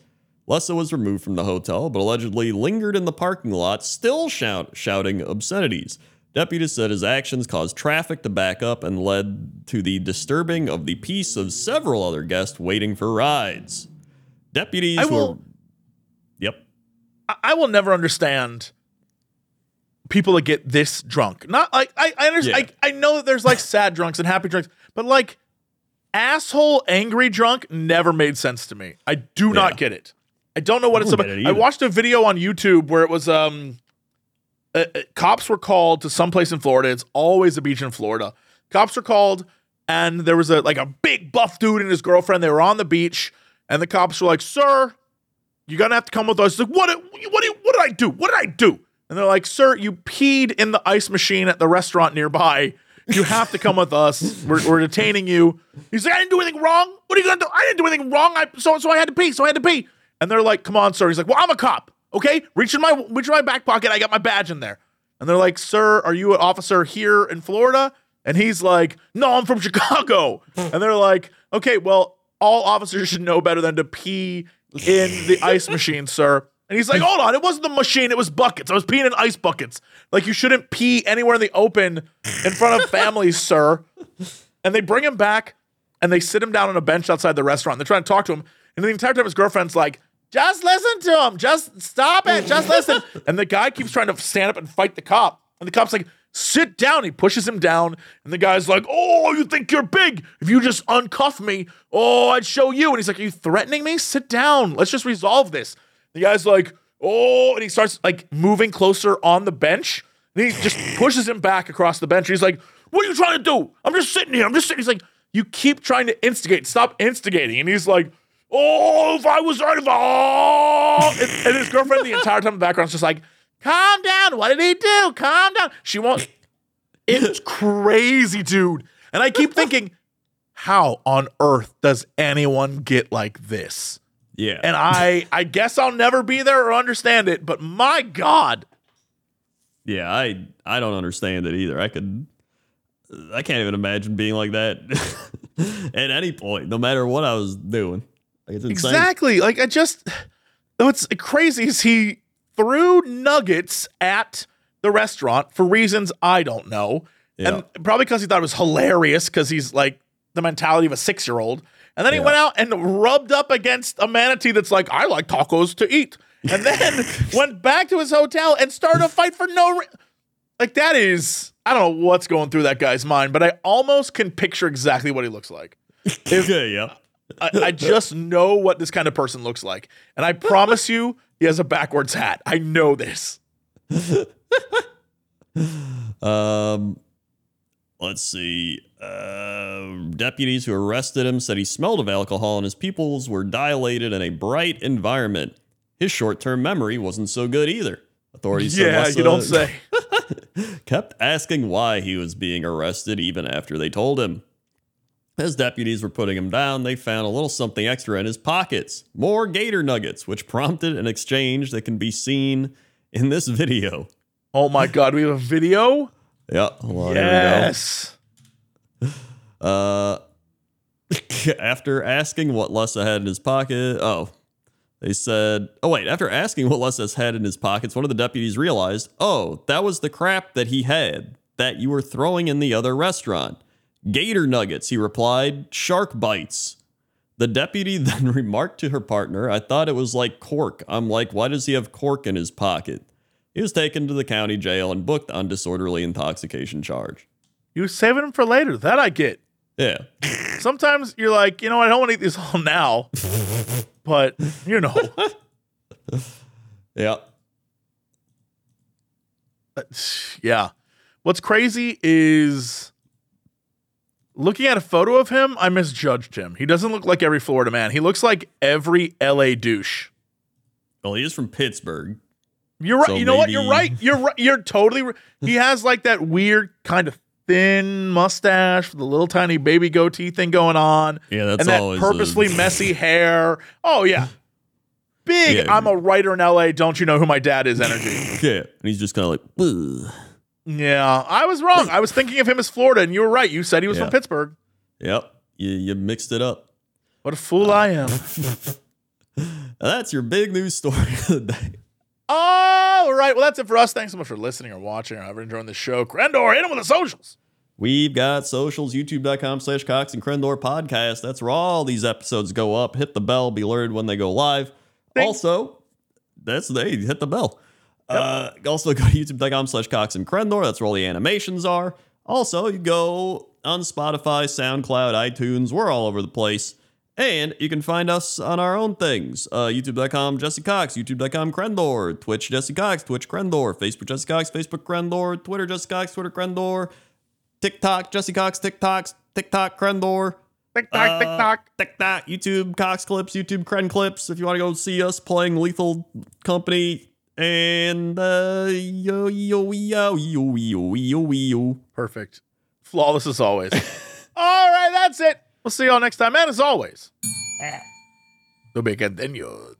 C: Lessa was removed from the hotel, but allegedly lingered in the parking lot, still shout, shouting obscenities. Deputies said his actions caused traffic to back up and led to the disturbing of the peace of several other guests waiting for rides. Deputies
A: I
C: were. Yep.
A: I- I will never understand people that get this drunk. Not like I I understand. I, I know that there's like sad drunks and happy drunks, but like asshole angry drunk never made sense to me. I do not get it. I don't know what it's about.
C: it
A: I watched a video on YouTube where it was um uh, uh, cops were called to someplace in Florida. It's always a beach in Florida. Cops were called, and there was a like a big buff dude and his girlfriend. They were on the beach, and the cops were like, "Sir, you're gonna have to come with us." Like, what? What? What, what did I do? What did I do? And they're like, "Sir, you peed in the ice machine at the restaurant nearby. You have to come with us. We're, we're detaining you." He's like, "I didn't do anything wrong. What are you gonna do? I didn't do anything wrong. I so so I had to pee. So I had to pee." And they're like, "Come on, sir." He's like, "Well, I'm a cop. Okay, reach in my reach in my back pocket. I got my badge in there." And they're like, "Sir, are you an officer here in Florida?" And he's like, "No, I'm from Chicago." and they're like, "Okay, well, all officers should know better than to pee in the ice machine, sir." And he's like, "Hold on, it wasn't the machine; it was buckets. I was peeing in ice buckets. Like you shouldn't pee anywhere in the open in front of families, sir." And they bring him back, and they sit him down on a bench outside the restaurant. They're trying to talk to him, and the entire time his girlfriend's like, "Just listen to him. Just stop it. Just listen." and the guy keeps trying to stand up and fight the cop, and the cop's like, "Sit down." He pushes him down, and the guy's like, "Oh, you think you're big? If you just uncuff me, oh, I'd show you." And he's like, "Are you threatening me? Sit down. Let's just resolve this." The guy's like, "Oh," and he starts like moving closer on the bench. And he just pushes him back across the bench. He's like, What are you trying to do? I'm just sitting here. I'm just sitting. He's like, You keep trying to instigate. Stop instigating. And he's like, Oh, if I was right, if I. Oh. And, and his girlfriend, the entire time in the background, is just like, Calm down. What did he do? Calm down. She won't. It's crazy, dude. And I keep thinking, how on earth does anyone get like this?
C: Yeah.
A: And I I guess I'll never be there or understand it, but my God.
C: Yeah, I I don't understand it either. I could I can't even imagine being like that at any point, no matter what I was doing. Like, it's.
A: Exactly. Like I just what's crazy is he threw nuggets at the restaurant for reasons I don't know.
C: Yeah.
A: And probably because he thought it was hilarious because he's like the mentality of a six year old. And then he
C: Yeah.
A: went out and rubbed up against a manatee that's like, I like tacos to eat. And then went back to his hotel and started a fight for no re- like that is I don't know what's going through that guy's mind, but I almost can picture exactly what he looks like.
C: yeah, yeah.
A: I, I just know what this kind of person looks like. And I promise you, he has a backwards hat. I know this.
C: Um, let's see. Uh, deputies who arrested him said he smelled of alcohol and his pupils were dilated in a bright environment. His short-term memory wasn't so good either. Authorities said
A: Yeah,
C: Lessa
A: you don't say.
C: kept asking why he was being arrested even after they told him. As deputies were putting him down, they found a little something extra in his pockets more gator nuggets, which prompted an exchange that can be seen in this video.
A: Oh my God, we have a video?
C: Yeah, on, here we go.
A: Yes.
C: Uh, after asking what Lessa had in his pocket, oh, they said, oh, wait, after asking what Lessa's had in his pockets, one of the deputies realized, oh, that was the crap that he had that you were throwing in the other restaurant. Gator nuggets, he replied, shark bites. The deputy then remarked to her partner, I thought it was like cork. I'm like, why does he have cork in his pocket? He was taken to the county jail and booked on disorderly intoxication charge.
A: You were saving him for later. That I get.
C: Yeah.
A: Sometimes you're like, you know? I don't want to eat these all now. but, you know,
C: Yeah.
A: Uh, yeah. What's crazy is looking at a photo of him, I misjudged him. He doesn't look like every Florida man. He looks like every LA douche.
C: Well, he is from Pittsburgh.
A: You're right.
C: So
A: you know what? You're right. You're right. You're totally. Right. He has like that weird kind of thin mustache with a little tiny baby goatee thing going on,
C: Yeah, that's
A: and that purposely
C: a-
A: messy hair. Oh yeah, big.
C: Yeah.
A: I'm a writer in LA. Don't you know who my dad is? Energy.
C: Yeah, and he's just kind of like, "Ugh."
A: Yeah, I was wrong. I was thinking of him as Florida, and you were right. You said he was
C: Yeah.
A: from Pittsburgh.
C: yep, you, you mixed it up.
A: What a fool I am.
C: That's your big news story of the day.
A: All right. Well, that's it for us. Thanks so much for listening or watching or ever enjoying the show. Crendor, hit him with the socials.
C: We've got socials, youtube.com slash Cox and Crendor podcast. That's where all these episodes go up. Hit the bell, be alerted when they go live.
A: Ding.
C: Also, that's they hit the bell. Uh, also go to youtube.com slash Cox and Crendor. That's where all the animations are. Also, you go on Spotify, SoundCloud, iTunes. We're all over the place. And you can find us on our own things. Uh, YouTube.com Jesse Cox, YouTube.com Crendor, Twitch Jesse Cox, Twitch Crendor, Facebook Jesse Cox, Facebook Crendor, Twitter Jesse Cox, Twitter Crendor, TikTok Jesse Cox, TikToks, TikTok Crendor.
A: TikTok,
C: Uh,
A: tick tock.
C: TikTok, YouTube Cox clips, YouTube Cren clips. If you want to go see us playing Lethal Company, and uh, yo yo yo yo yo yo yo.
A: Perfect. Flawless as always. all right. That's it. We'll see y'all next time. And as always, no me queden yo.